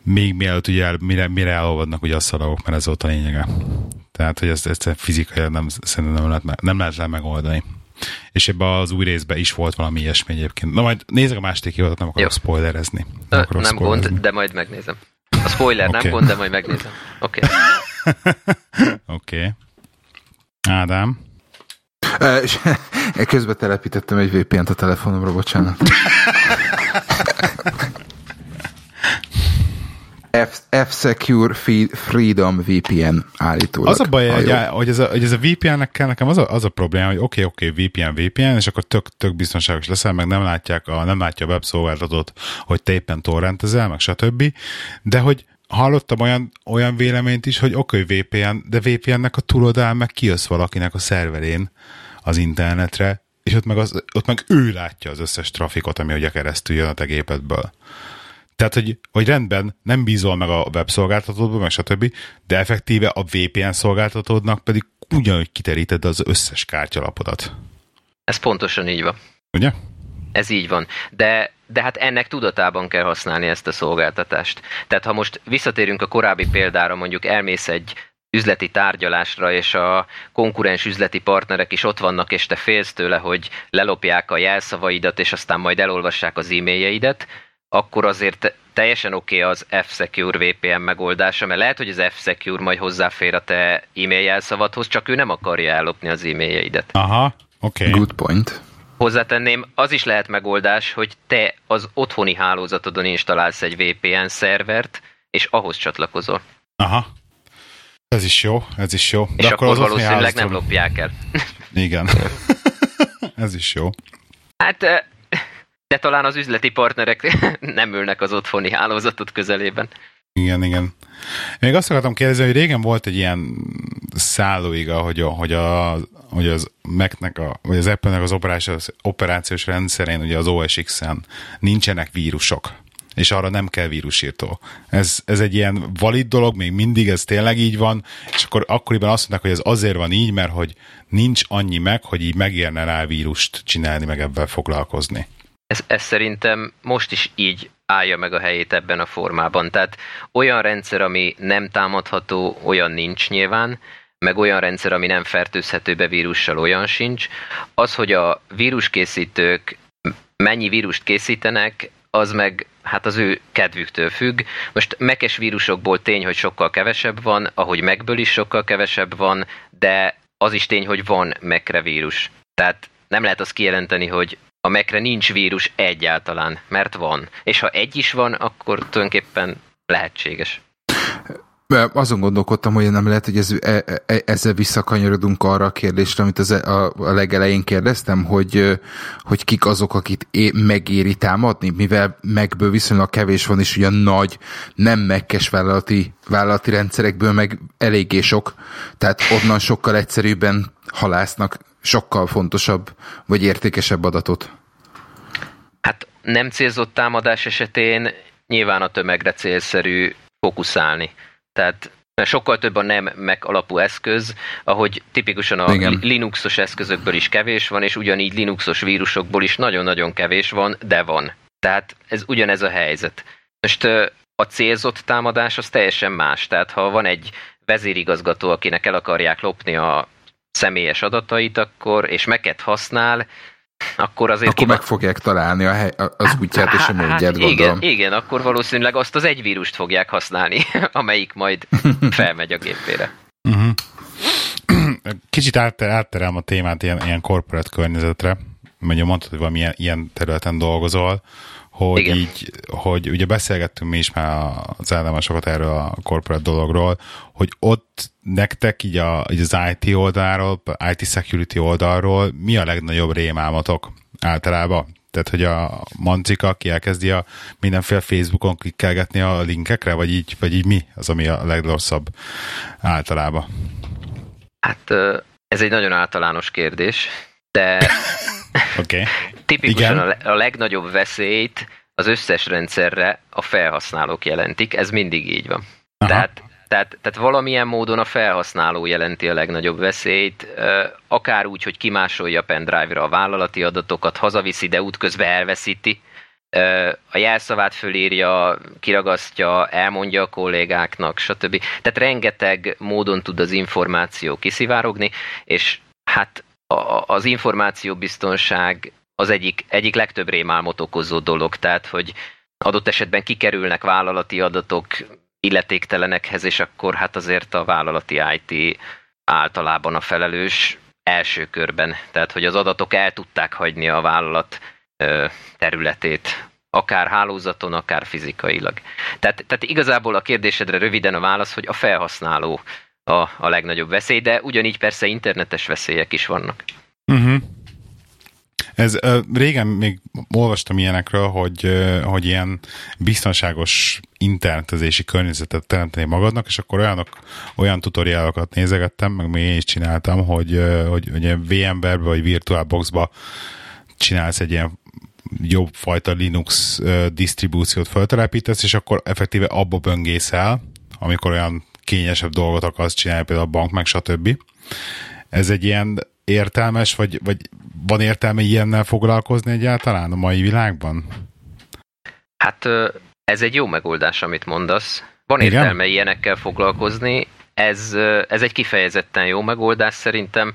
még mielőtt ugye el, mire, mire elolvadnak ugye a szalagok, mert ez volt a lényege. Tehát, hogy ezt, ezt fizikai nem, szerintem nem lehet, nem lehet le megoldani. És ebben az új részben is volt valami ilyesmi egyébként. Na majd nézzük a második évadot, nem akarok Jó. spoilerezni. Nem, Ö, nem spoilerezni. gond, de majd megnézem. A spoiler okay. nem gond, de majd megnézem. Oké. Okay. Oké. okay. Ádám. Közben telepítettem egy VPN-t a telefonomra, bocsánat. F-Secure Freedom VPN állítólag. Az a baj, hogy, hogy, ez a, hogy ez a VPN-nek kell nekem az a, az a probléma, hogy oké, okay, oké, okay, VPN, VPN, és akkor tök, tök biztonságos leszel, meg nem látják a, nem látja a webszolgáltatót, hogy te éppen torrentezel, meg stb. De hogy hallottam olyan, olyan véleményt is, hogy oké, okay, VPN, de VPN-nek a túloldalán meg kijössz valakinek a szerverén az internetre, és ott meg, az, ott meg ő látja az összes trafikot, ami ugye keresztül jön a te gépedből. Tehát, hogy, hogy rendben nem bízol meg a webszolgáltatódban, meg stb., de effektíve a VPN szolgáltatódnak pedig ugyanúgy kiteríted az összes kártyalapodat. Ez pontosan így van. Ugye? Ez így van. De, de hát ennek tudatában kell használni ezt a szolgáltatást. Tehát ha most visszatérünk a korábbi példára, mondjuk elmész egy üzleti tárgyalásra, és a konkurens üzleti partnerek is ott vannak, és te félsz tőle, hogy lelopják a jelszavaidat, és aztán majd elolvassák az e-mailjeidet, akkor azért teljesen oké okay az F-Secure VPN megoldása, mert lehet, hogy az F-Secure majd hozzáfér a te e-mail jelszavadhoz, csak ő nem akarja ellopni az e-mailjeidet. Aha, oké. Okay. Good point. Hozzátenném, az is lehet megoldás, hogy te az otthoni hálózatodon installálsz egy VPN szervert, és ahhoz csatlakozol. Aha. Ez is jó, ez is jó. De és akkor, akkor valószínűleg hálózaton... nem lopják el. Igen. ez is jó. Hát, de talán az üzleti partnerek nem ülnek az otthoni hálózatot közelében. Igen, igen. Még azt akartam kérdezni, hogy régen volt egy ilyen szállóiga, hogy, a, hogy, a, hogy az Mac-nek, a, vagy az Apple-nek az operációs, operációs rendszerén, ugye az OS X-en nincsenek vírusok és arra nem kell vírusírtó. Ez, ez egy ilyen valid dolog, még mindig ez tényleg így van, és akkor akkoriban azt mondták, hogy ez azért van így, mert hogy nincs annyi meg, hogy így megérne rá vírust csinálni, meg ebben foglalkozni. Ez, ez szerintem most is így állja meg a helyét ebben a formában. Tehát olyan rendszer, ami nem támadható, olyan nincs nyilván, meg olyan rendszer, ami nem fertőzhető be vírussal, olyan sincs. Az, hogy a víruskészítők mennyi vírust készítenek, az meg hát az ő kedvüktől függ. Most mekes vírusokból tény, hogy sokkal kevesebb van, ahogy megből is sokkal kevesebb van, de az is tény, hogy van mekre vírus. Tehát nem lehet azt kijelenteni, hogy a mekre nincs vírus egyáltalán, mert van. És ha egy is van, akkor tulajdonképpen lehetséges. Azon gondolkodtam, hogy nem lehet, hogy ez, e, e, ezzel visszakanyarodunk arra a kérdésre, amit az, e, a, a legelején kérdeztem, hogy, hogy kik azok, akit é, megéri támadni, mivel megből viszonylag kevés van, és ugyan nagy, nem megkes vállalati, vállalati rendszerekből meg eléggé sok, tehát onnan sokkal egyszerűbben halásznak sokkal fontosabb vagy értékesebb adatot. Hát nem célzott támadás esetén nyilván a tömegre célszerű fókuszálni tehát sokkal több a nem meg alapú eszköz, ahogy tipikusan a Igen. Linuxos eszközökből is kevés van, és ugyanígy Linuxos vírusokból is nagyon-nagyon kevés van, de van. Tehát ez ugyanez a helyzet. Most a célzott támadás az teljesen más. Tehát ha van egy vezérigazgató, akinek el akarják lopni a személyes adatait, akkor, és meket használ, akkor azért... Akkor meg fogják találni a hely, az útját és a módját, hát. Igen, igen, akkor valószínűleg azt az egy vírust fogják használni, amelyik majd felmegy a gépére. Uh-huh. Kicsit átterem a témát ilyen, ilyen corporate környezetre, mert mondtad, hogy valami ilyen, ilyen területen dolgozol, hogy Igen. így, hogy ugye beszélgettünk mi is már az ellemesokat erről a corporate dologról, hogy ott nektek így, a, így az IT oldalról, IT security oldalról mi a legnagyobb rémálmatok általában? Tehát, hogy a mancika, aki elkezdi a mindenféle Facebookon klikkelgetni a linkekre, vagy így, vagy így mi az, ami a legrosszabb általában? Hát ez egy nagyon általános kérdés, de okay. tipikusan Igen. a legnagyobb veszélyt az összes rendszerre a felhasználók jelentik, ez mindig így van. Aha. Tehát tehát, tehát valamilyen módon a felhasználó jelenti a legnagyobb veszélyt, akár úgy, hogy kimásolja a pendrive-ra a vállalati adatokat, hazaviszi, de útközben elveszíti, a jelszavát fölírja, kiragasztja, elmondja a kollégáknak, stb. Tehát rengeteg módon tud az információ kiszivárogni, és hát az információbiztonság az egyik, egyik legtöbb rémálmot okozó dolog, tehát hogy adott esetben kikerülnek vállalati adatok illetéktelenekhez, és akkor hát azért a vállalati IT általában a felelős első körben, tehát hogy az adatok el tudták hagyni a vállalat területét, akár hálózaton, akár fizikailag. Tehát, tehát igazából a kérdésedre röviden a válasz, hogy a felhasználó a, a legnagyobb veszély, de ugyanígy persze internetes veszélyek is vannak. Uh-huh. Ez régen még olvastam ilyenekről, hogy, hogy ilyen biztonságos internetezési környezetet teremteni magadnak, és akkor olyanok, olyan tutoriálokat nézegettem, meg még én is csináltam, hogy, hogy, hogy VMware-be vagy VirtualBox-ba csinálsz egy ilyen jobb fajta Linux disztribúciót feltelepítesz, és akkor effektíve abba böngészel, amikor olyan kényesebb dolgot akarsz csinálni, például a bank, meg stb. Ez egy ilyen értelmes, vagy, vagy van értelme ilyennel foglalkozni egyáltalán a mai világban? Hát ez egy jó megoldás, amit mondasz. Van Igen? értelme ilyenekkel foglalkozni, ez, ez egy kifejezetten jó megoldás szerintem.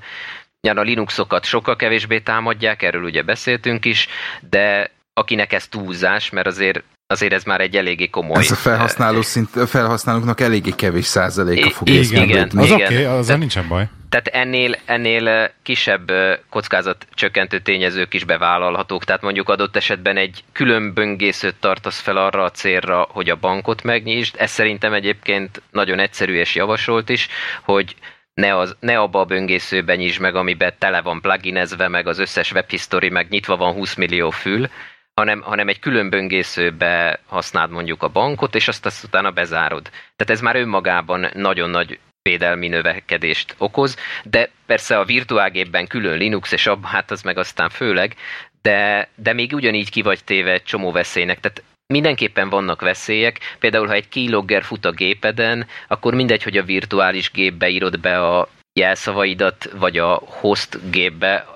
Nyilván a Linuxokat sokkal kevésbé támadják, erről ugye beszéltünk is, de akinek ez túlzás, mert azért azért ez már egy eléggé komoly... Ez a felhasználó szint, a felhasználóknak eléggé kevés százaléka fog igen, igen, Az oké, okay, azzal nincsen baj. Tehát ennél, ennél kisebb kockázat csökkentő tényezők is bevállalhatók, tehát mondjuk adott esetben egy külön böngészőt tartasz fel arra a célra, hogy a bankot megnyisd. Ez szerintem egyébként nagyon egyszerű és javasolt is, hogy ne, az, ne abba a böngészőben nyisd meg, amiben tele van pluginezve, meg az összes webhistory, meg nyitva van 20 millió fül, hanem, hanem egy külön böngészőbe használd mondjuk a bankot, és azt, azt utána bezárod. Tehát ez már önmagában nagyon nagy védelmi növekedést okoz, de persze a virtuálgépben külön Linux és ab, hát az meg aztán főleg, de, de még ugyanígy ki vagy téve egy csomó veszélynek. Tehát mindenképpen vannak veszélyek, például ha egy keylogger fut a gépeden, akkor mindegy, hogy a virtuális gépbe írod be a jelszavaidat, vagy a host gépbe,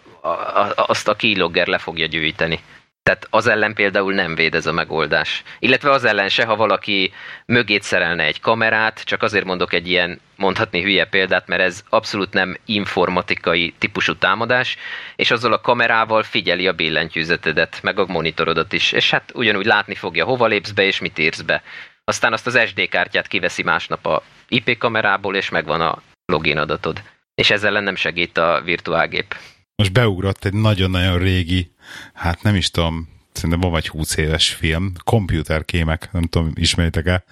azt a keylogger le fogja gyűjteni. Tehát az ellen például nem véd ez a megoldás. Illetve az ellen se, ha valaki mögét szerelne egy kamerát, csak azért mondok egy ilyen mondhatni hülye példát, mert ez abszolút nem informatikai típusú támadás, és azzal a kamerával figyeli a billentyűzetedet, meg a monitorodat is, és hát ugyanúgy látni fogja, hova lépsz be, és mit írsz be. Aztán azt az SD kártyát kiveszi másnap a IP kamerából, és megvan a login adatod. És ezzel nem segít a virtuálgép. Most beugrott egy nagyon-nagyon régi hát nem is tudom, szerintem van vagy 20 éves film, komputerkémek, nem tudom, ismeritek-e?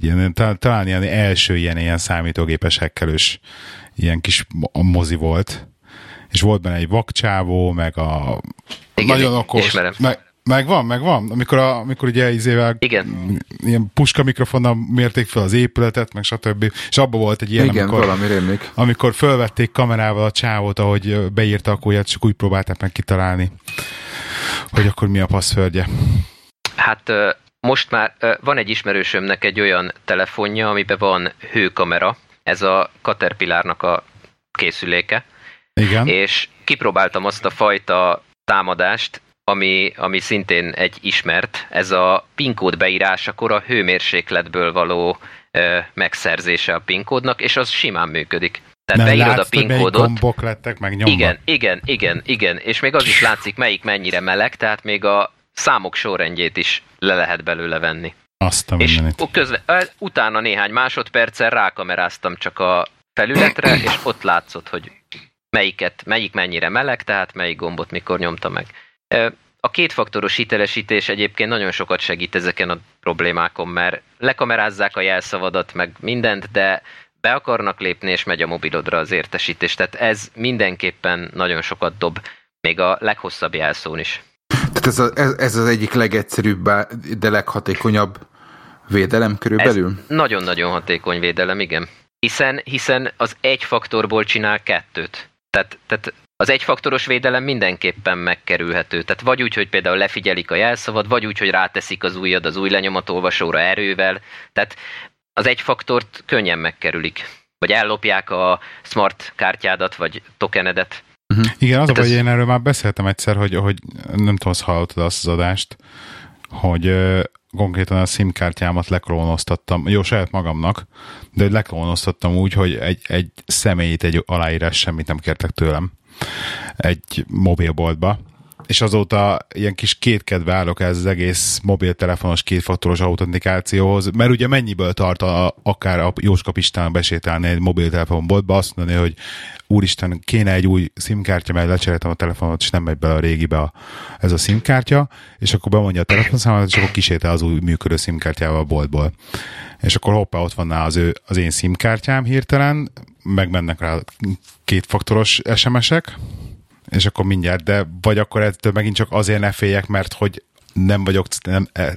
Ilyen, talán ilyen első ilyen, ilyen számítógépes hekkelős ilyen kis mozi volt, és volt benne egy vakcsávó, meg a Igen, nagyon okos, ismerem. meg, Megvan, megvan. Amikor, a, amikor ugye izével Igen. ilyen puska mikrofonnal mérték fel az épületet, meg stb. És abban volt egy ilyen, Igen, amikor, valami rémlik. amikor fölvették kamerával a csávót, ahogy beírta a kóját, csak úgy próbálták meg kitalálni, hogy akkor mi a passzföldje. Hát most már van egy ismerősömnek egy olyan telefonja, amiben van hőkamera, ez a Caterpillarnak a készüléke. Igen. És kipróbáltam azt a fajta támadást, ami, ami szintén egy ismert, ez a PIN kód beírásakor a hőmérsékletből való ö, megszerzése a PIN kódnak, és az simán működik. Tehát Mert beírod látsz, a PIN kódot. gombok lettek meg nyomva. Igen, igen, igen, igen, és még az is látszik, melyik mennyire meleg, tehát még a számok sorrendjét is le lehet belőle venni. Azt a és közve, utána néhány másodperccel rákameráztam csak a felületre, és ott látszott, hogy melyiket, melyik mennyire meleg, tehát melyik gombot mikor nyomta meg. A kétfaktoros hitelesítés egyébként nagyon sokat segít ezeken a problémákon, mert lekamerázzák a jelszavadat, meg mindent, de be akarnak lépni, és megy a mobilodra az értesítés. Tehát ez mindenképpen nagyon sokat dob, még a leghosszabb jelszón is. Tehát ez, a, ez, ez az egyik legegyszerűbb, de leghatékonyabb védelem körülbelül? Nagyon-nagyon hatékony védelem, igen. Hiszen, hiszen az egy faktorból csinál kettőt. Tehát, tehát az egyfaktoros védelem mindenképpen megkerülhető. Tehát vagy úgy, hogy például lefigyelik a jelszavad, vagy úgy, hogy ráteszik az ujjad az új lenyomatolvasóra erővel. Tehát az egyfaktort könnyen megkerülik. Vagy ellopják a smart kártyádat, vagy tokenedet. Uh-huh. Igen, az a baj, ez... én erről már beszéltem egyszer, hogy, hogy nem tudom, hogy hallottad azt az adást, hogy uh, konkrétan a SIM kártyámat leklónoztattam, jó, saját magamnak, de leklónoztattam úgy, hogy egy, egy személyit, egy aláírás semmit nem kértek tőlem egy mobilboltba, és azóta ilyen kis kétkedve állok ez az egész mobiltelefonos kétfaktoros autentikációhoz, mert ugye mennyiből tart a, akár a Jóska Pistán besétálni egy mobiltelefonboltba, azt mondani, hogy úristen, kéne egy új SIM-kártya, mert lecseréltem a telefonot, és nem megy bele a régibe a, ez a SIM-kártya, és akkor bemondja a telefonszámot, és akkor kisétál az új működő SIM-kártyával a boltból. És akkor hoppá, ott van az, ő, az én SIM-kártyám hirtelen, megmennek rá kétfaktoros SMS-ek, és akkor mindjárt, de vagy akkor ettől megint csak azért ne féljek, mert hogy nem vagyok, nem, e,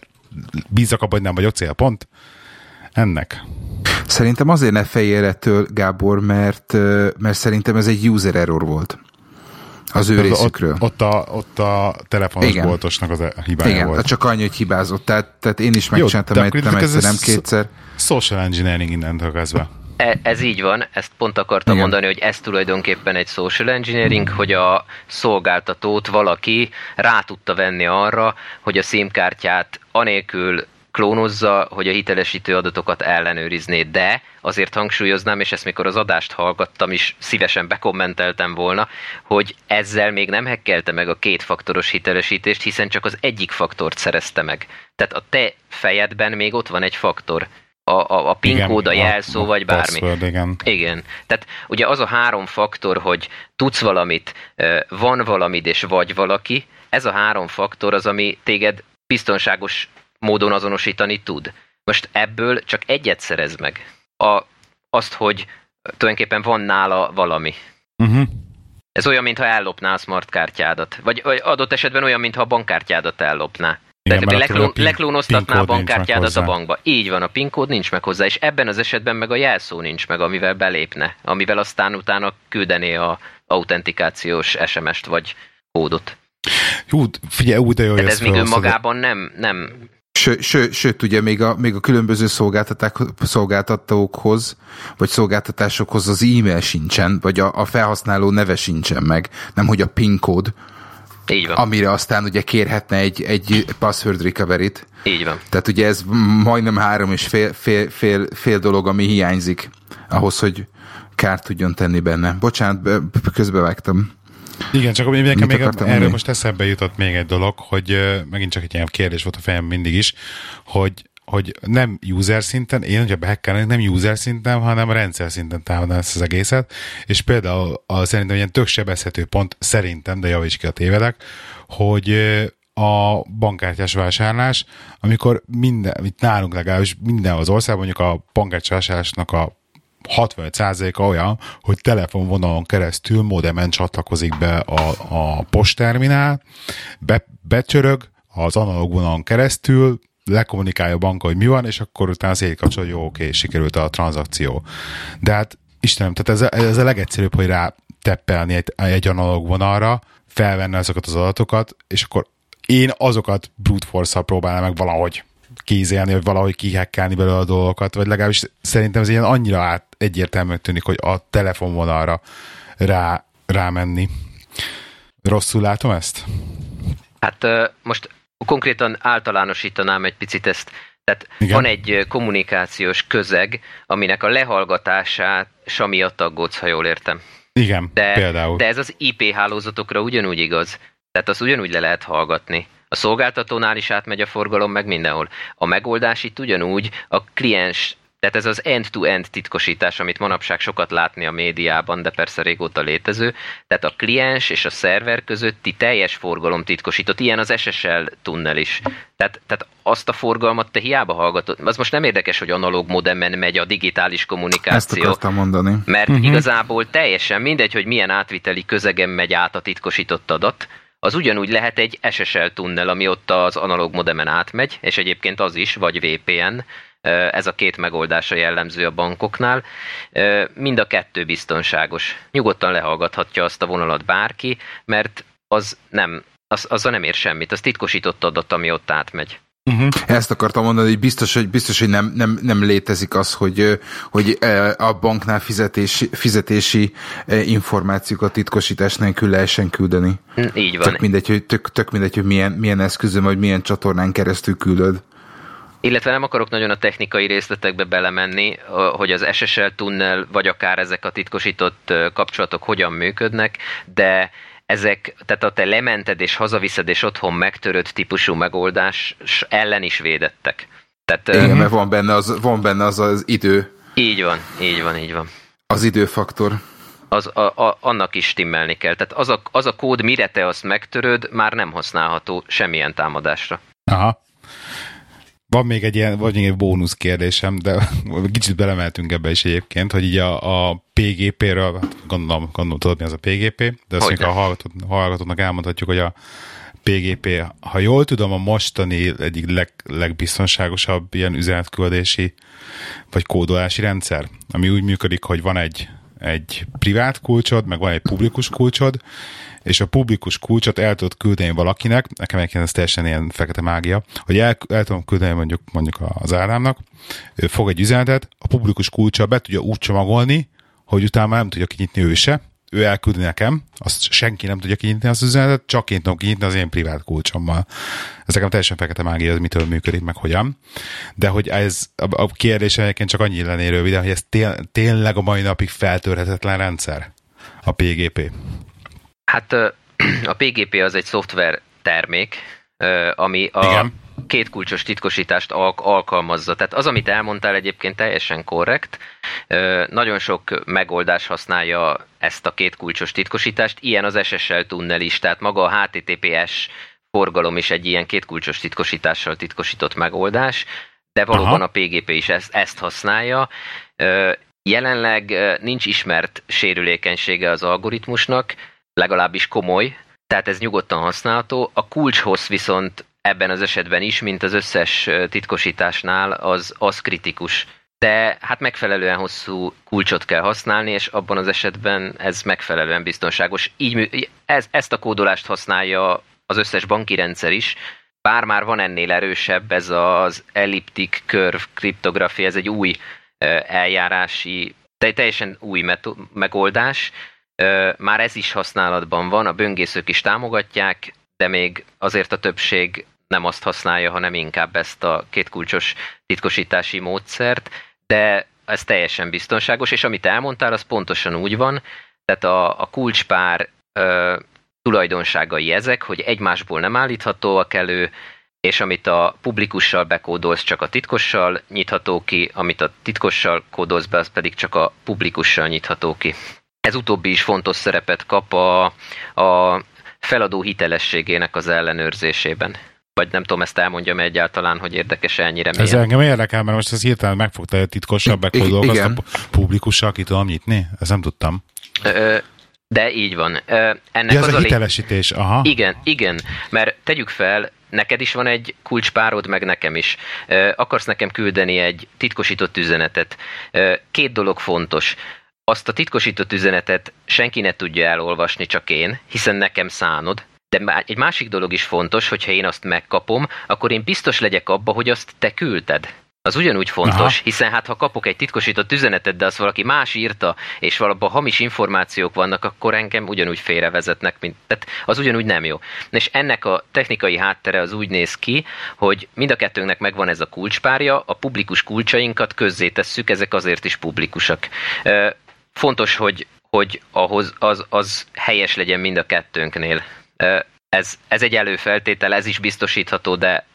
bízok abban, hogy nem vagyok célpont ennek. Szerintem azért ne féljél ettől, Gábor, mert, mert szerintem ez egy user error volt. Az ő részükről. Ott, ott, a, ott a telefonos Igen. boltosnak az hibája Igen, volt. csak annyi, hogy hibázott. Tehát, tehát én is megcsináltam, egy, nem egyszer, nem kétszer. Social engineering innentől kezdve. E, ez így van, ezt pont akartam Igen. mondani, hogy ez tulajdonképpen egy social engineering, hogy a szolgáltatót valaki rá tudta venni arra, hogy a SIM-kártyát anélkül klónozza, hogy a hitelesítő adatokat ellenőrizné, de azért hangsúlyoznám, és ezt mikor az adást hallgattam is szívesen bekommenteltem volna, hogy ezzel még nem hekkelte meg a kétfaktoros hitelesítést, hiszen csak az egyik faktort szerezte meg. Tehát a te fejedben még ott van egy faktor, a, a, a PIN kód, a jelszó, a, vagy bármi. Password, igen. igen. Tehát ugye az a három faktor, hogy tudsz valamit, van valamid és vagy valaki, ez a három faktor az, ami téged biztonságos módon azonosítani tud. Most ebből csak egyet szerez meg. A, azt, hogy tulajdonképpen van nála valami. Uh-huh. Ez olyan, mintha ellopná a smart kártyádat. Vagy, vagy adott esetben olyan, mintha a bankkártyádat ellopná. Igen, Tehát leklón, pin, leklónoztatná a bankkártyádat a bankba. Így van, a PIN kód nincs meg hozzá, és ebben az esetben meg a jelszó nincs meg, amivel belépne, amivel aztán utána küldené a autentikációs SMS-t vagy kódot. Jó, figyelj, úgy de jó, ez még önmagában nem, nem Ső, ső, sőt, ugye még a, még a különböző szolgáltatókhoz, vagy szolgáltatásokhoz az e-mail sincsen, vagy a, a felhasználó neve sincsen meg, nem hogy a PIN kód, így van. Amire aztán ugye kérhetne egy, egy password recovery-t. Így van. Tehát ugye ez majdnem három és fél, fél, fél, fél dolog, ami hiányzik ahhoz, hogy kárt tudjon tenni benne. Bocsánat, közbevágtam. Igen, csak még nekem még erről mondani? most eszembe jutott még egy dolog, hogy megint csak egy ilyen kérdés volt a fejem mindig is, hogy hogy nem user szinten, én, hogyha behekkelnek, nem user szinten, hanem rendszer szinten támadnám ezt az egészet, és például a, szerintem ilyen tök sebezhető pont, szerintem, de javíts ki a tévedek, hogy a bankkártyás vásárlás, amikor minden, itt nálunk legalábbis minden az országban, mondjuk a bankkártyás vásárlásnak a 65%-a olyan, hogy telefonvonalon keresztül modemen csatlakozik be a, a postterminál, be, becsörög az analóg vonalon keresztül, lekommunikálja a banka, hogy mi van, és akkor utána az kapcsol, hogy jó, oké, sikerült a tranzakció. De hát Istenem, tehát ez ez a legegyszerűbb, hogy rá teppelni egy, egy analóg vonalra, felvenni azokat az adatokat, és akkor én azokat brute force-szal próbálnám meg valahogy kézelni, vagy valahogy kihekkelni belőle a dolgokat, vagy legalábbis szerintem ez ilyen annyira át egyértelműen tűnik, hogy a telefonvonalra rá, rámenni. Rosszul látom ezt? Hát most konkrétan általánosítanám egy picit ezt. Tehát Igen. van egy kommunikációs közeg, aminek a lehallgatását miatt aggódsz, ha jól értem. Igen, de, például. De ez az IP hálózatokra ugyanúgy igaz. Tehát azt ugyanúgy le lehet hallgatni. A szolgáltatónál is átmegy a forgalom, meg mindenhol. A megoldás itt ugyanúgy a kliens tehát ez az end-to-end titkosítás, amit manapság sokat látni a médiában, de persze régóta létező. Tehát a kliens és a szerver közötti teljes forgalom titkosított. Ilyen az SSL tunnel is. Tehát, tehát azt a forgalmat te hiába hallgatod. Az most nem érdekes, hogy analóg modemen megy a digitális kommunikáció. Ezt akartam mondani. Mert uh-huh. igazából teljesen mindegy, hogy milyen átviteli közegen megy át a titkosított adat, az ugyanúgy lehet egy SSL tunnel, ami ott az analóg modemen átmegy, és egyébként az is, vagy VPN, ez a két megoldása jellemző a bankoknál. Mind a kettő biztonságos. Nyugodtan lehallgathatja azt a vonalat bárki, mert az nem, az, azzal nem ér semmit. Az titkosított adat, ami ott átmegy. Uh-huh. Ezt akartam mondani, hogy biztos, hogy, biztos, hogy nem, nem, nem létezik az, hogy, hogy a banknál fizetési, fizetési információkat titkosítás nélkül lehessen küldeni. Így van. Tök mindegy, hogy, tök, tök mindegy, hogy milyen, milyen eszközön vagy milyen csatornán keresztül küldöd. Illetve nem akarok nagyon a technikai részletekbe belemenni, hogy az SSL tunnel, vagy akár ezek a titkosított kapcsolatok hogyan működnek, de ezek, tehát a te lemented és hazaviszed és otthon megtörött típusú megoldás ellen is védettek. Tehát, Igen, uh, mert van benne, az, van benne az az idő. Így van, így van, így van. Az időfaktor. Az, a, a, annak is stimmelni kell. Tehát az a, az a kód, mire te azt megtöröd, már nem használható semmilyen támadásra. Aha. Van még egy ilyen, vagy még egy bónusz kérdésem, de kicsit belemeltünk ebbe is egyébként, hogy így a, a PGP-ről, hát gondolom, gondolom tudod, mi az a PGP, de azt még a hallgatóknak elmondhatjuk, hogy a PGP, ha jól tudom, a mostani egyik leg, legbiztonságosabb ilyen üzenetküldési vagy kódolási rendszer, ami úgy működik, hogy van egy, egy privát kulcsod, meg van egy publikus kulcsod, és a publikus kulcsot el tudod küldeni valakinek, nekem egyébként ez teljesen ilyen fekete mágia, hogy el, el tudom küldeni mondjuk, mondjuk az árámnak, ő fog egy üzenetet, a publikus kulcsa be tudja úgy csomagolni, hogy utána nem tudja kinyitni ő se, ő elküldi nekem, azt senki nem tudja kinyitni az üzenetet, csak én tudom kinyitni az én privát kulcsommal. Ez nekem teljesen fekete mágia, ez mitől működik, meg hogyan. De hogy ez a kérdés egyébként csak annyi lenné rövid, hogy ez tél, tényleg a mai napig feltörhetetlen rendszer, a PGP. Hát a PGP az egy szoftver termék, ami a, Igen. két kulcsos titkosítást alk- alkalmazza. Tehát az, amit elmondtál egyébként teljesen korrekt. Nagyon sok megoldás használja ezt a két kulcsos titkosítást, ilyen az SSL tunnel is, tehát maga a HTTPS forgalom is egy ilyen két kulcsos titkosítással titkosított megoldás, de valóban Aha. a PGP is ezt, ezt használja. Jelenleg nincs ismert sérülékenysége az algoritmusnak, legalábbis komoly, tehát ez nyugodtan használható. A kulcshossz viszont ebben az esetben is, mint az összes titkosításnál, az, az kritikus. De hát megfelelően hosszú kulcsot kell használni, és abban az esetben ez megfelelően biztonságos. Így ez, ezt a kódolást használja az összes banki rendszer is, bár már van ennél erősebb, ez az elliptic curve kriptografia, ez egy új eljárási, teljesen új megoldás, már ez is használatban van, a böngészők is támogatják, de még azért a többség nem azt használja, hanem inkább ezt a kétkulcsos titkosítási módszert, de ez teljesen biztonságos, és amit elmondtál, az pontosan úgy van, tehát a, a kulcspár ö, tulajdonságai ezek, hogy egymásból nem állíthatóak elő, és amit a publikussal bekódolsz, csak a titkossal nyitható ki, amit a titkossal kódolsz be, az pedig csak a publikussal nyitható ki. Ez utóbbi is fontos szerepet kap a, a feladó hitelességének az ellenőrzésében. Vagy nem tudom, ezt elmondjam egyáltalán, hogy érdekes ennyire Ez engem érdekel, mert most ez hirtelen megfogta a titkosabb bekódolok, azt a publikussal ki tudom nyitni? Ezt nem tudtam. Ö, de így van. Ennek ja, ez az a hitelesítés, aha. Igen, igen, mert tegyük fel, neked is van egy kulcspárod, meg nekem is. Akarsz nekem küldeni egy titkosított üzenetet. Két dolog fontos azt a titkosított üzenetet senki ne tudja elolvasni, csak én, hiszen nekem szánod. De egy másik dolog is fontos, hogyha én azt megkapom, akkor én biztos legyek abba, hogy azt te küldted. Az ugyanúgy fontos, Aha. hiszen hát ha kapok egy titkosított üzenetet, de azt valaki más írta, és valabban hamis információk vannak, akkor engem ugyanúgy félrevezetnek, mint, tehát az ugyanúgy nem jó. És ennek a technikai háttere az úgy néz ki, hogy mind a kettőnknek megvan ez a kulcspárja, a publikus kulcsainkat közzétesszük, ezek azért is publikusak fontos, hogy, hogy ahhoz az, az helyes legyen mind a kettőnknél. Ez, ez egy előfeltétel, ez is biztosítható, de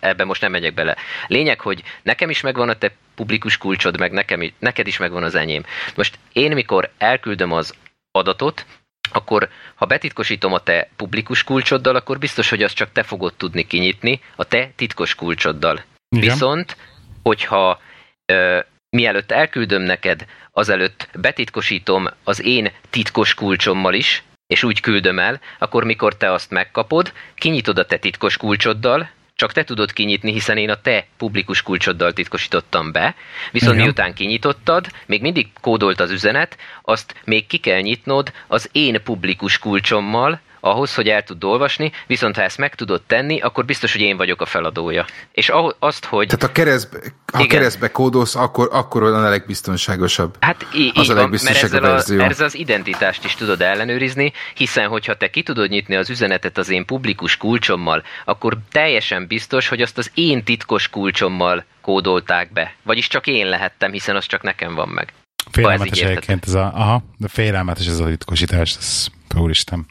ebben most nem megyek bele. Lényeg, hogy nekem is megvan a te publikus kulcsod, meg nekem, neked is megvan az enyém. Most én, mikor elküldöm az adatot, akkor ha betitkosítom a te publikus kulcsoddal, akkor biztos, hogy azt csak te fogod tudni kinyitni a te titkos kulcsoddal. Igen. Viszont, hogyha ö, mielőtt elküldöm neked, azelőtt betitkosítom az én titkos kulcsommal is, és úgy küldöm el, akkor mikor te azt megkapod, kinyitod a te titkos kulcsoddal, csak te tudod kinyitni, hiszen én a te publikus kulcsoddal titkosítottam be, viszont Igen. miután kinyitottad, még mindig kódolt az üzenet, azt még ki kell nyitnod az én publikus kulcsommal, ahhoz, hogy el tud olvasni, viszont ha ezt meg tudod tenni, akkor biztos, hogy én vagyok a feladója. És azt, hogy... Tehát a keresztbe, ha igen. keresztbe kódolsz, akkor, akkor olyan a legbiztonságosabb. Hát í- az így a van, mert ezzel, a, ezzel az identitást is tudod ellenőrizni, hiszen hogyha te ki tudod nyitni az üzenetet az én publikus kulcsommal, akkor teljesen biztos, hogy azt az én titkos kulcsommal kódolták be. Vagyis csak én lehettem, hiszen az csak nekem van meg. Félelmetes egyébként ez a, aha, de félelmetes ez a titkosítás, ez úristen.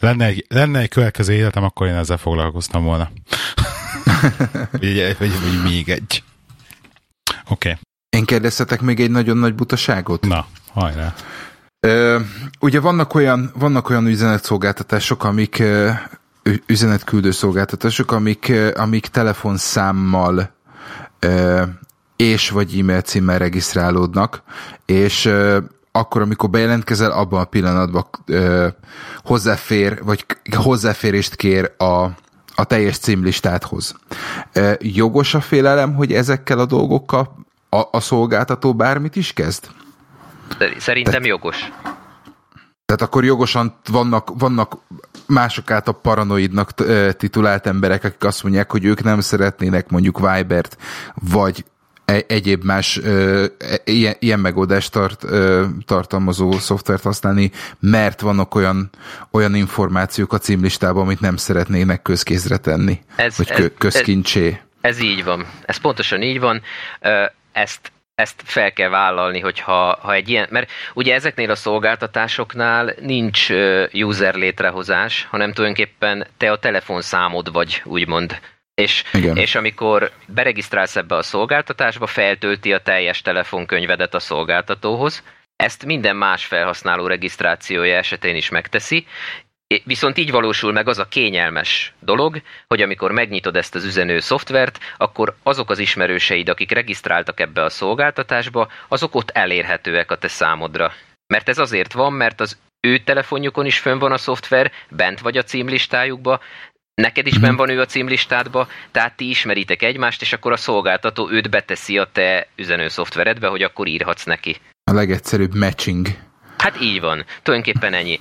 Lenne egy, lenne egy következő életem, akkor én ezzel foglalkoztam volna. vagy, vagy, vagy még egy. Oké. Okay. Én kérdezhetek még egy nagyon nagy butaságot? Na, hajrá. Ö, ugye vannak olyan, vannak olyan üzenetszolgáltatások, amik üzenetküldő szolgáltatások, amik, amik telefonszámmal ö, és vagy e-mail címmel regisztrálódnak, és akkor, amikor bejelentkezel, abban a pillanatban ö, hozzáfér, vagy hozzáférést kér a, a teljes címlistádhoz. Ö, jogos a félelem, hogy ezekkel a dolgokkal a, a szolgáltató bármit is kezd? Szerintem Tehát, jogos. Tehát akkor jogosan vannak, vannak mások át a paranoidnak titulált emberek, akik azt mondják, hogy ők nem szeretnének mondjuk Vibert, vagy egyéb más ö, e, ilyen, ilyen megoldást tart, ö, tartalmazó szoftvert használni, mert vannak olyan, olyan információk a címlistában, amit nem szeretnének közkézre tenni, ez, vagy ez, közkincsé. Ez, ez így van. Ez pontosan így van. Ezt ezt fel kell vállalni, hogyha ha egy ilyen, mert ugye ezeknél a szolgáltatásoknál nincs user létrehozás, hanem tulajdonképpen te a telefonszámod vagy, úgymond És, és amikor beregisztrálsz ebbe a szolgáltatásba, feltölti a teljes telefonkönyvedet a szolgáltatóhoz, ezt minden más felhasználó regisztrációja esetén is megteszi, Viszont így valósul meg az a kényelmes dolog, hogy amikor megnyitod ezt az üzenő szoftvert, akkor azok az ismerőseid, akik regisztráltak ebbe a szolgáltatásba, azok ott elérhetőek a te számodra. Mert ez azért van, mert az ő telefonjukon is fönn van a szoftver, bent vagy a címlistájukba, neked is benn van ő a címlistádba, tehát ti ismeritek egymást, és akkor a szolgáltató őt beteszi a te üzenő szoftveredbe, hogy akkor írhatsz neki. A legegyszerűbb matching. Hát így van, tulajdonképpen ennyi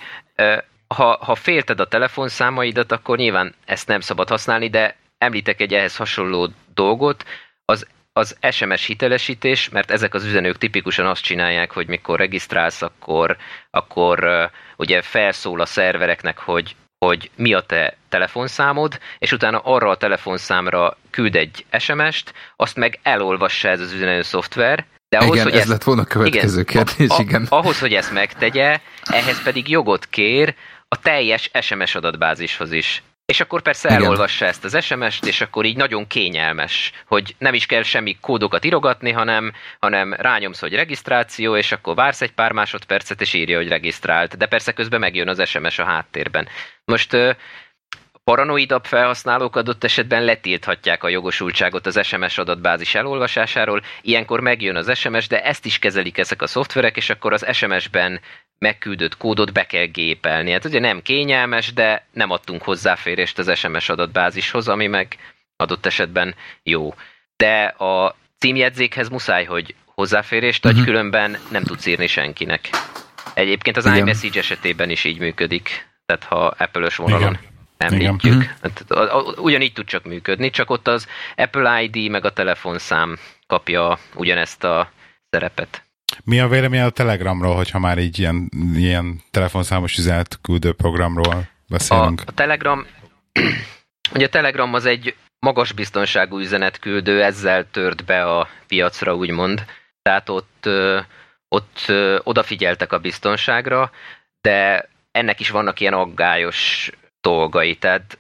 ha, ha félted a telefonszámaidat, akkor nyilván ezt nem szabad használni, de említek egy ehhez hasonló dolgot, az az SMS hitelesítés, mert ezek az üzenők tipikusan azt csinálják, hogy mikor regisztrálsz, akkor, akkor ugye felszól a szervereknek, hogy, hogy mi a te telefonszámod, és utána arra a telefonszámra küld egy SMS-t, azt meg elolvassa ez az üzenő szoftver, de ahhoz, igen, hogy ez ezt, lett volna a következő igen, kérdés, a, igen. Ahhoz, hogy ezt megtegye, ehhez pedig jogot kér a teljes SMS adatbázishoz is. És akkor persze Igen. elolvassa ezt az SMS-t, és akkor így nagyon kényelmes, hogy nem is kell semmi kódokat irogatni, hanem, hanem rányomsz, hogy regisztráció, és akkor vársz egy pár másodpercet, és írja, hogy regisztrált. De persze közben megjön az SMS a háttérben. Most paranoidabb felhasználók adott esetben letilthatják a jogosultságot az SMS adatbázis elolvasásáról, ilyenkor megjön az SMS, de ezt is kezelik ezek a szoftverek, és akkor az SMS-ben megküldött kódot be kell gépelni. Hát ugye nem kényelmes, de nem adtunk hozzáférést az SMS adatbázishoz, ami meg adott esetben jó. De a címjegyzékhez muszáj, hogy hozzáférést adj, uh-huh. különben nem tudsz írni senkinek. Egyébként az Igen. iMessage esetében is így működik, tehát ha Apple-ös vonalon Igen. említjük. Igen. Mhm. Hát, ugyanígy tud csak működni, csak ott az Apple ID meg a telefonszám kapja ugyanezt a szerepet. Mi a vélemény a Telegramról, hogyha már így ilyen, ilyen telefonszámos üzenet küldő programról beszélünk? A, a Telegram, ugye a Telegram az egy magas biztonságú üzenetküldő, ezzel tört be a piacra, úgymond. Tehát ott, ott odafigyeltek a biztonságra, de ennek is vannak ilyen aggályos dolgai. Tehát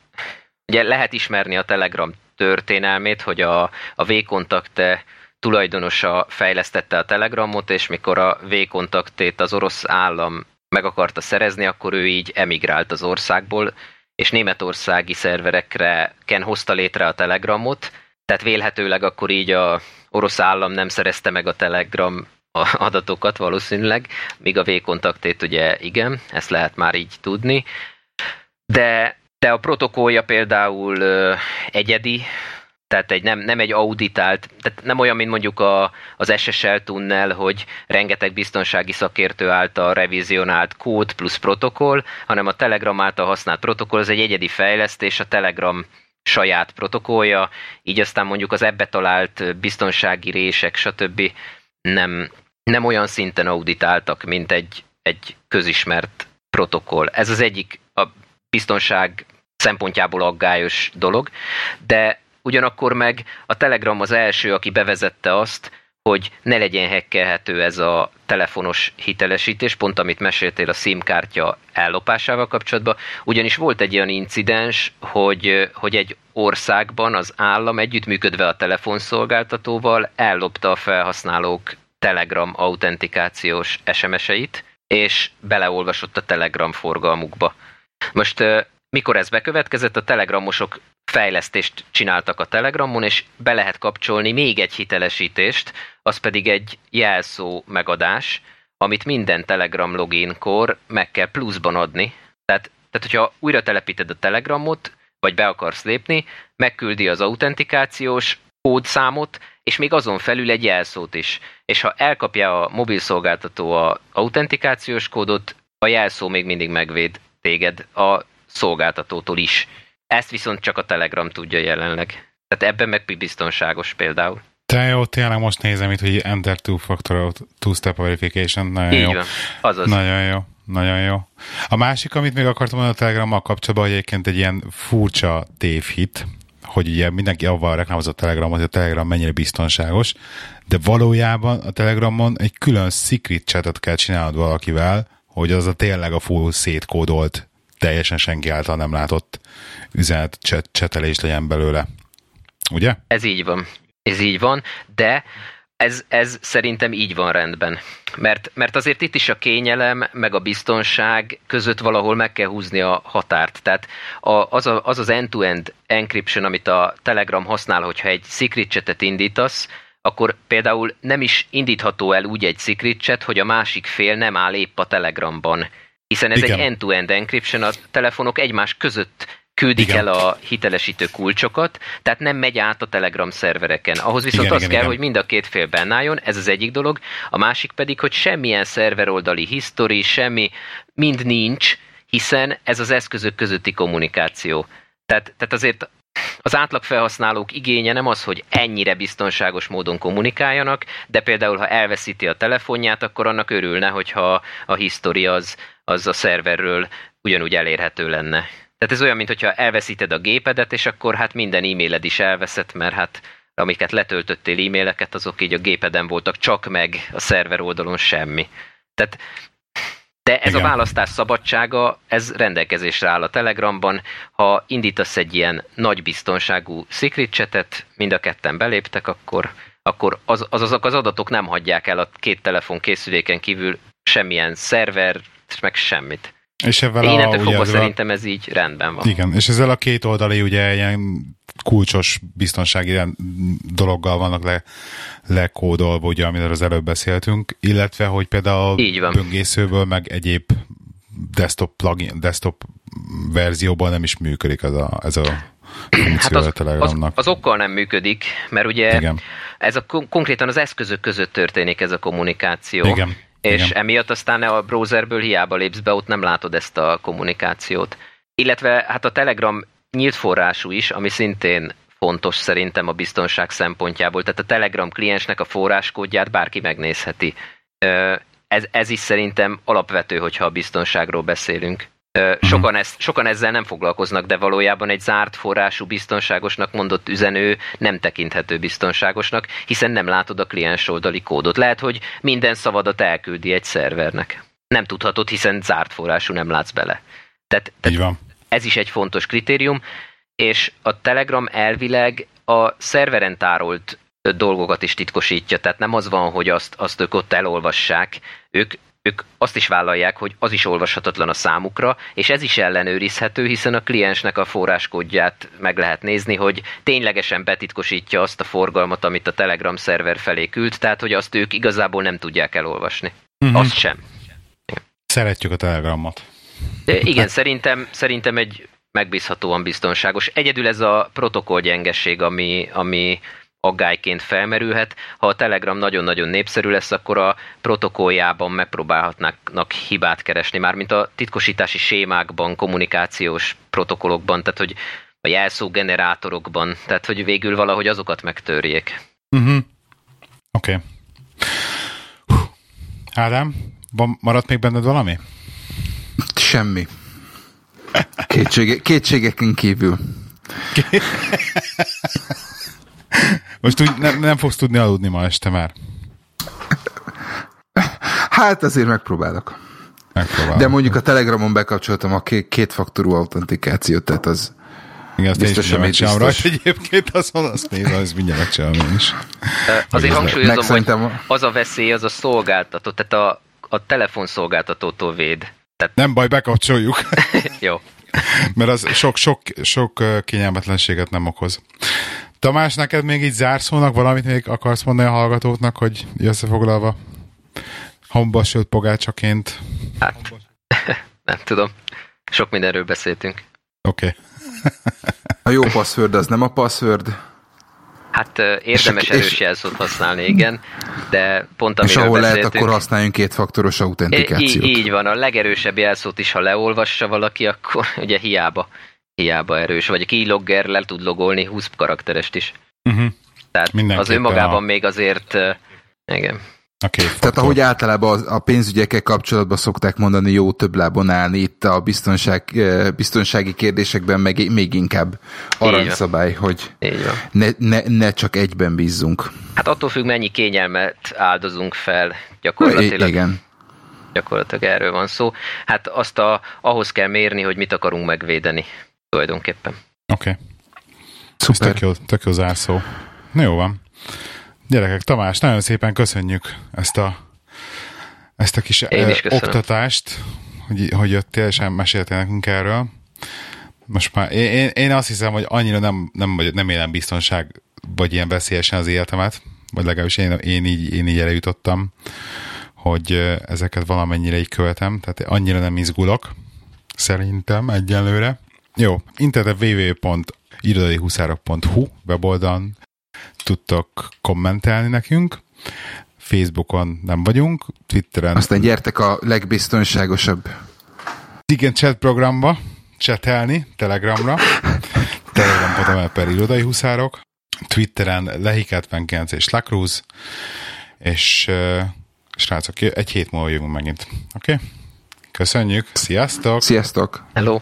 ugye lehet ismerni a Telegram történelmét, hogy a, a V-kontakte tulajdonosa fejlesztette a Telegramot, és mikor a V-kontaktét az orosz állam meg akarta szerezni, akkor ő így emigrált az országból, és németországi szerverekre ken hozta létre a Telegramot, tehát vélhetőleg akkor így a orosz állam nem szerezte meg a Telegram adatokat valószínűleg, míg a V-kontaktét ugye igen, ezt lehet már így tudni. De, de a protokollja például ö, egyedi, tehát egy, nem, nem egy auditált, tehát nem olyan, mint mondjuk a, az SSL tunnel, hogy rengeteg biztonsági szakértő által revizionált kód plusz protokoll, hanem a Telegram által használt protokoll, az egy egyedi fejlesztés, a Telegram saját protokollja, így aztán mondjuk az ebbe talált biztonsági rések, stb. nem, nem olyan szinten auditáltak, mint egy, egy közismert protokoll. Ez az egyik a biztonság szempontjából aggályos dolog, de ugyanakkor meg a Telegram az első, aki bevezette azt, hogy ne legyen hekkelhető ez a telefonos hitelesítés, pont amit meséltél a SIM kártya ellopásával kapcsolatban, ugyanis volt egy olyan incidens, hogy, hogy egy országban az állam együttműködve a telefonszolgáltatóval ellopta a felhasználók Telegram autentikációs SMS-eit, és beleolvasott a Telegram forgalmukba. Most mikor ez bekövetkezett, a telegramosok fejlesztést csináltak a Telegramon, és be lehet kapcsolni még egy hitelesítést, az pedig egy jelszó megadás, amit minden Telegram loginkor meg kell pluszban adni. Tehát, tehát hogyha újra telepíted a Telegramot, vagy be akarsz lépni, megküldi az autentikációs kódszámot, és még azon felül egy jelszót is. És ha elkapja a mobil szolgáltató a autentikációs kódot, a jelszó még mindig megvéd téged a szolgáltatótól is. Ezt viszont csak a Telegram tudja jelenleg. Tehát ebben meg biztonságos például. Te jó, tényleg most nézem itt, hogy Enter Two-Factor Two-Step Verification. Nagyon Így jó. Van. Azaz. Nagyon jó. Nagyon jó. A másik, amit még akartam mondani a Telegrammal kapcsolatban, hogy egyébként egy ilyen furcsa tévhit, hogy ugye mindenki avval reklámozott a Telegramot, hogy a Telegram mennyire biztonságos, de valójában a Telegramon egy külön secret chatet kell csinálnod valakivel, hogy az a tényleg a full szétkódolt, teljesen senki által nem látott üzenet csetelés legyen belőle. ugye? Ez így van. Ez így van, de ez, ez szerintem így van rendben. Mert, mert azért itt is a kényelem, meg a biztonság között valahol meg kell húzni a határt. Tehát a, az, a, az az end-to-end encryption, amit a Telegram használ, hogyha egy secret chatet indítasz, akkor például nem is indítható el úgy egy secret chat, hogy a másik fél nem áll épp a Telegramban. Hiszen ez Igen. egy end-to-end encryption, a telefonok egymás között küldik igen. el a hitelesítő kulcsokat, tehát nem megy át a Telegram szervereken. Ahhoz viszont igen, az igen, kell, igen. hogy mind a két fél bennálljon, ez az egyik dolog, a másik pedig, hogy semmilyen szerveroldali history, semmi, mind nincs, hiszen ez az eszközök közötti kommunikáció. Tehát, tehát azért az átlag felhasználók igénye nem az, hogy ennyire biztonságos módon kommunikáljanak, de például, ha elveszíti a telefonját, akkor annak örülne, hogyha a history az, az a szerverről ugyanúgy elérhető lenne. Tehát ez olyan, mintha elveszíted a gépedet, és akkor hát minden e-mailed is elveszett, mert hát amiket letöltöttél e-maileket, azok így a gépeden voltak, csak meg a szerver oldalon semmi. Tehát de ez Igen. a választás szabadsága, ez rendelkezésre áll a Telegramban. Ha indítasz egy ilyen nagy biztonságú secret chatet, mind a ketten beléptek, akkor, akkor az, az, azok az adatok nem hagyják el a két telefon készüléken kívül semmilyen szerver, meg semmit. És ezzel a, Innentől fogva szerintem ez így rendben van. Igen, és ezzel a két oldali ugye ilyen kulcsos biztonsági dologgal vannak le, lekódolva, ugye, amiről az előbb beszéltünk, illetve, hogy például a böngészőből, meg egyéb desktop, plugin, desktop verzióban nem is működik ez a, ez a hát az. Az, az okkal nem működik, mert ugye Igen. ez a, konkrétan az eszközök között történik ez a kommunikáció. Igen. És Igen. emiatt aztán a browserből hiába lépsz be, ott nem látod ezt a kommunikációt. Illetve hát a Telegram nyílt forrású is, ami szintén fontos szerintem a biztonság szempontjából. Tehát a Telegram kliensnek a forráskódját bárki megnézheti. Ez, ez is szerintem alapvető, hogyha a biztonságról beszélünk. Mhm. Sokan, ezt, sokan ezzel nem foglalkoznak, de valójában egy zárt forrású biztonságosnak mondott üzenő nem tekinthető biztonságosnak, hiszen nem látod a kliens oldali kódot. Lehet, hogy minden szavadat elküldi egy szervernek. Nem tudhatod, hiszen zárt forrású nem látsz bele. Tehát, tehát Így van. ez is egy fontos kritérium, és a Telegram elvileg a szerveren tárolt dolgokat is titkosítja, tehát nem az van, hogy azt, azt ők ott elolvassák, ők ők azt is vállalják, hogy az is olvashatatlan a számukra, és ez is ellenőrizhető, hiszen a kliensnek a forráskódját meg lehet nézni, hogy ténylegesen betitkosítja azt a forgalmat, amit a Telegram szerver felé küld, tehát hogy azt ők igazából nem tudják elolvasni. Uh-huh. Azt sem. Szeretjük a Telegramot. De igen, szerintem, szerintem egy megbízhatóan biztonságos. Egyedül ez a protokoll gyengeség, ami, ami aggályként felmerülhet. Ha a Telegram nagyon-nagyon népszerű lesz, akkor a protokolljában megpróbálhatnak hibát keresni, mármint a titkosítási sémákban, kommunikációs protokollokban, tehát hogy a jelszógenerátorokban, tehát hogy végül valahogy azokat megtörjék. Uh-huh. Oké. Okay. Ádám, van, maradt még benned valami? Semmi. Kétsége, kétségeken kívül. Most úgy nem, nem fogsz tudni aludni ma este már. Hát azért megpróbálok. Megpróbálok. De mondjuk a Telegramon bekapcsoltam a kétfaktorú autentikációt, tehát az igen, azt biztos, én is mindjárt rajta egyébként, az, az nézve, az mindjárt megcsinálom én is. Azért hangsúlyozom, szerintem... hogy az a veszély, az a szolgáltató, tehát a, a telefonszolgáltatótól véd. Tehát... Nem baj, bekapcsoljuk. Jó. Mert az sok, sok, sok kényelmetlenséget nem okoz. Tamás, neked még így zárszónak valamit még akarsz mondani a hallgatóknak, hogy összefoglalva hamba sőt pogácsaként? Hát, nem tudom. Sok mindenről beszéltünk. Oké. Okay. a jó password az nem a password. Hát érdemes és, erős jelszót használni, igen, de pont amiről És ahol lehet, akkor használjunk kétfaktoros autentikációt. Így, így van, a legerősebb jelszót is, ha leolvassa valaki, akkor ugye hiába hiába erős, vagy a keylogger le tud logolni 20 karakterest is. Uh-huh. Tehát az önmagában a... még azért, igen. Okay, Tehát ahogy általában a pénzügyekkel kapcsolatban szokták mondani, jó több lábon állni itt a biztonság, biztonsági kérdésekben, meg még inkább aranyszabály, hogy ne, ne, ne csak egyben bízzunk. Hát attól függ, mennyi kényelmet áldozunk fel gyakorlatilag. I- igen. Gyakorlatilag erről van szó. Hát azt a, ahhoz kell mérni, hogy mit akarunk megvédeni tulajdonképpen. Oké. Okay. Szuper. Ez tök jó, tök jó zárszó. Na jó van. Gyerekek, Tamás, nagyon szépen köszönjük ezt a, ezt a kis ö, oktatást, hogy, hogy jöttél és meséltél nekünk erről. Most már én, én azt hiszem, hogy annyira nem, nem, nem élem biztonság, vagy ilyen veszélyesen az életemet, vagy legalábbis én, én, így, én így jutottam, hogy ezeket valamennyire így követem, tehát annyira nem izgulok, szerintem egyelőre. Jó, internet www.irodaihuszárok.hu weboldalon tudtok kommentelni nekünk, Facebookon nem vagyunk, Twitteren... Aztán gyertek a legbiztonságosabb. Igen, chat programba, chatelni, Telegramra, telegram.com per irodai huszárok, Twitteren Lehi79 és Lakruz, és uh, srácok, egy hét múlva jövünk megint. Oké? Okay? Köszönjük, sziasztok! Sziasztok! Hello!